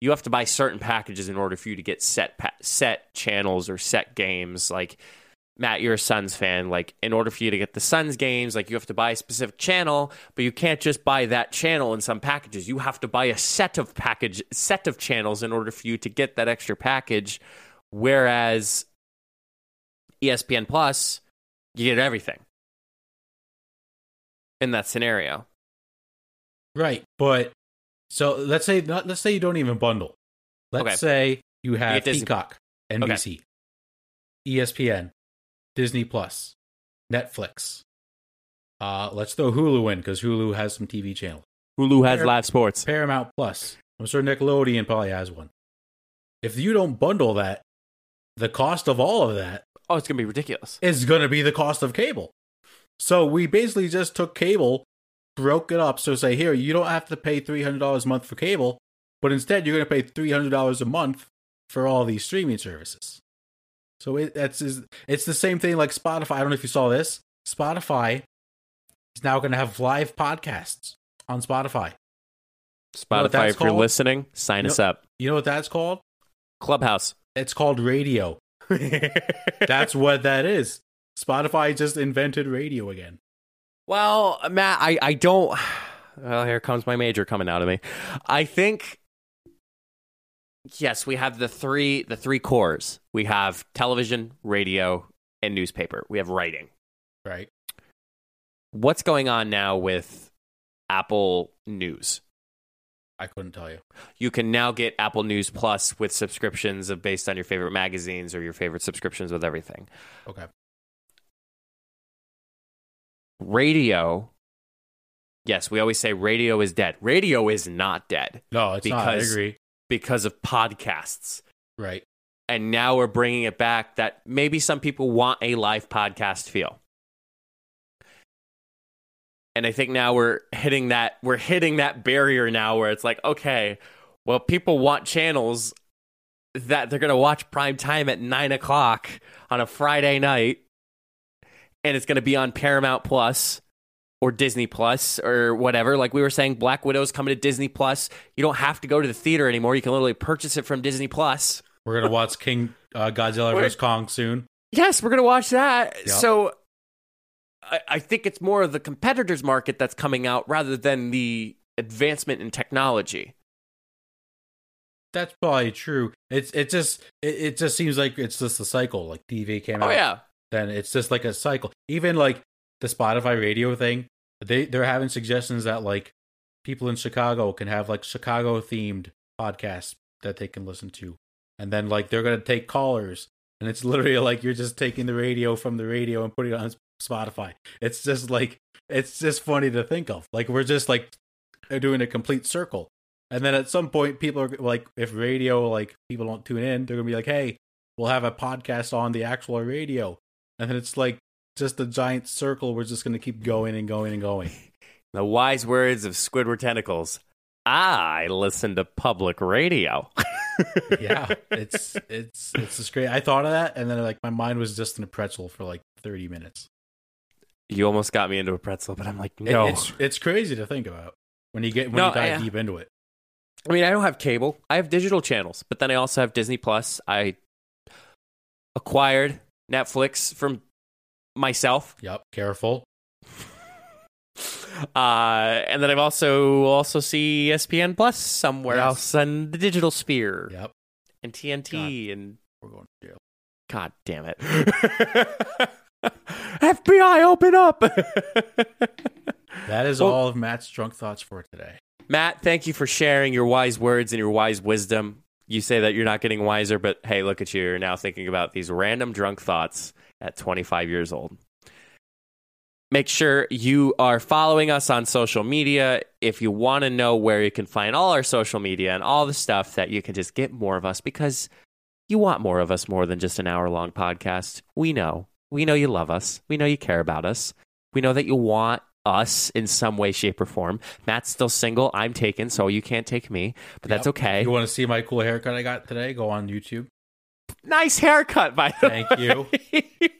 you have to buy certain packages in order for you to get set pa- set channels or set games. Like Matt, you're a Suns fan. Like in order for you to get the Suns games, like you have to buy a specific channel, but you can't just buy that channel in some packages. You have to buy a set of package set of channels in order for you to get that extra package. Whereas ESPN Plus, you get everything in that scenario. Right, but so let's say not, let's say you don't even bundle. Let's Okay. say you have Disney- Peacock, NBC, ESPN, Disney Plus, Netflix. Uh, let's throw Hulu in because Hulu has some TV channels. Hulu has live sports. Paramount Plus. I'm sure Nickelodeon probably has one. If you don't bundle that, the cost of all of that Oh, it's gonna be ridiculous. It's going to be the cost of cable. So we basically just took cable, broke it up. So say here, you don't have to pay three hundred dollars a month for cable, but instead you're going to pay three hundred dollars a month for all these streaming services. So it, that's is it's the same thing like Spotify. I don't know if you saw this. Spotify is now going to have live podcasts on Spotify. know Spotify, that's if you're listening, sign You us know- up. You know what that's called? Clubhouse. It's called radio. That's what that is. Spotify just invented radio again. Well, Matt, I, I don't. Well, here comes my major coming out of me. I think. Yes, we have the three the three cores. We have television, radio, and newspaper. We have writing. Right. What's going on now with Apple News? I couldn't tell you. You can now get Apple News Plus with subscriptions of based on your favorite magazines or your favorite subscriptions with everything. Okay. Radio yes we always say radio is dead radio is not dead No, it's not. I agree. because of podcasts Right. and now we're bringing it back that maybe some people want a live podcast feel. And I think now we're hitting that we're hitting that barrier now where it's like, okay, well, people want channels that they're gonna watch prime time at nine o'clock on a Friday night, and it's gonna be on Paramount Plus or Disney Plus or whatever. Like we were saying, Black Widow's coming to Disney Plus. You don't have to go to the theater anymore. You can literally purchase it from Disney Plus. We're gonna watch King uh, Godzilla vs Kong soon. Yes, we're gonna watch that. Yep. So I, I think it's more of the competitors market that's coming out rather than the advancement in technology. That's probably true. It's it just it, it just seems like it's just a cycle. Like TV came Oh out, yeah. Then it's just like a cycle. Even like the Spotify radio thing, they they're having suggestions that like people in Chicago can have like Chicago themed podcasts that they can listen to, and then like they're gonna take callers, and it's literally like you're just taking the radio from the radio and putting it on Spotify. It's just like it's just funny to think of. Like we're just like doing a complete circle. And then at some point, people are like, if radio, like people don't tune in, they're gonna be like, "Hey, we'll have a podcast on the actual radio," and then it's like just a giant circle. We're just gonna keep going and going and going. The wise words of Squidward Tentacles. I listen to public radio. yeah, it's it's it's just great. I thought of that, and then like my mind was just in a pretzel for like thirty minutes. You almost got me into a pretzel, but I'm like, It- no. it's it's crazy to think about when you get when No, you dive I- deep into it. I mean, I don't have cable. I have digital channels, but then I also have Disney Plus. I acquired Netflix from myself. Yep, careful. Uh, and then I've also also see ESPN Plus somewhere Yes. else and the digital sphere Yep, and TNT and we're going to jail. God damn it. FBI open up. That is Well- all of Matt's drunk thoughts for today. Matt, thank you for sharing your wise words and your wise wisdom. You say that you're not getting wiser, but hey, look at you. You're now thinking about these random drunk thoughts at 25 years old. Make sure you are following us on social media. If you want to know where you can find all our social media and all the stuff that you can just get more of us because you want more of us more than just an hour long podcast. We know. We know you love us. We know you care about us. We know that you want us in some way, shape, or form. Matt's still single. I'm taken, so you can't take me, but that's Yep. okay. You want to see my cool haircut I got today? Go on YouTube. Nice haircut, by the Thank way. you.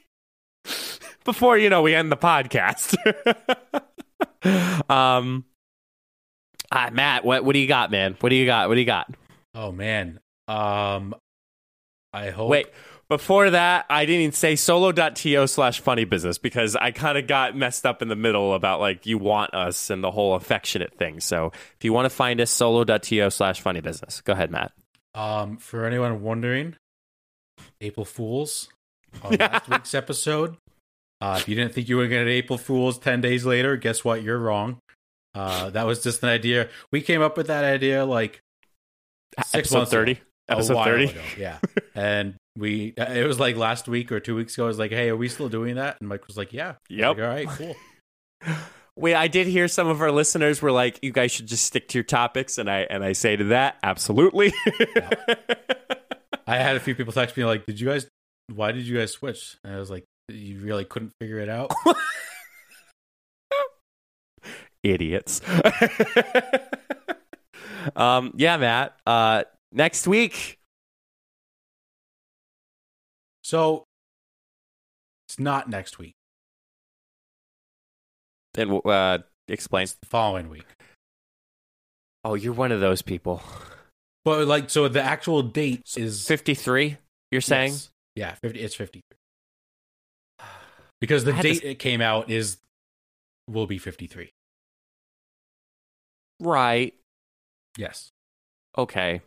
Before you know, we end the podcast. um, ah, Matt, what what do you got, man? What do you got? What do you got? Oh man. Um, I hope. Wait, before that, I didn't even say solo.to slash funny business because I kind of got messed up in the middle about like you want us and the whole affectionate thing. So if you want to find us, solo.to slash funny business. Go ahead, Matt. Um, for anyone wondering, April Fools on last week's episode. Uh, if you didn't think you were going to April Fools ten days later, guess what? You're wrong. Uh, that was just an idea. We came up with that idea like six Episode months 30. A Episode while 30. ago, yeah. and we, it was like last week or two weeks ago. I was like, "Hey, are we still doing that?" And Mike was like, "Yeah." I Yep. like, All right. Cool. Wait, I did hear some of our listeners were like, "You guys should just stick to your topics," and I and I say to that, absolutely. I had a few people text me like, "Did you guys? Why did you guys switch?" And I was like, "You really couldn't figure it out." Idiots. um, yeah, Matt. Uh, next week. so it's not next week. And uh, explain. It's the following week. Oh, you're one of those people. But like, so the actual date is Fifty-three. You're saying? Yes. yeah, fifty. It's fifty. Because the date this- it came out is will be fifty three. Right. Yes. Okay.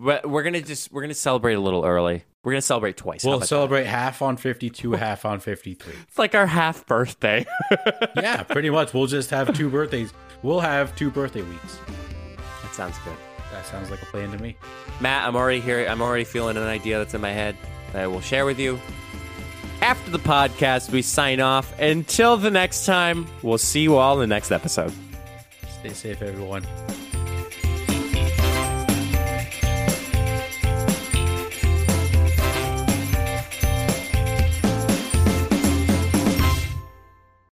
Yeah. But we're gonna just we're gonna celebrate a little early. We're gonna celebrate twice. We'll about celebrate half on fifty two, half on fifty three. It's like our half birthday. yeah, pretty much. We'll just have two birthdays. We'll have two birthday weeks. That sounds good. That sounds like a plan to me. Matt, I'm already here. I'm already feeling an idea that's in my head that I will share with you. After the podcast, we sign off. Until the next time, we'll see you all in the next episode. Stay safe, everyone.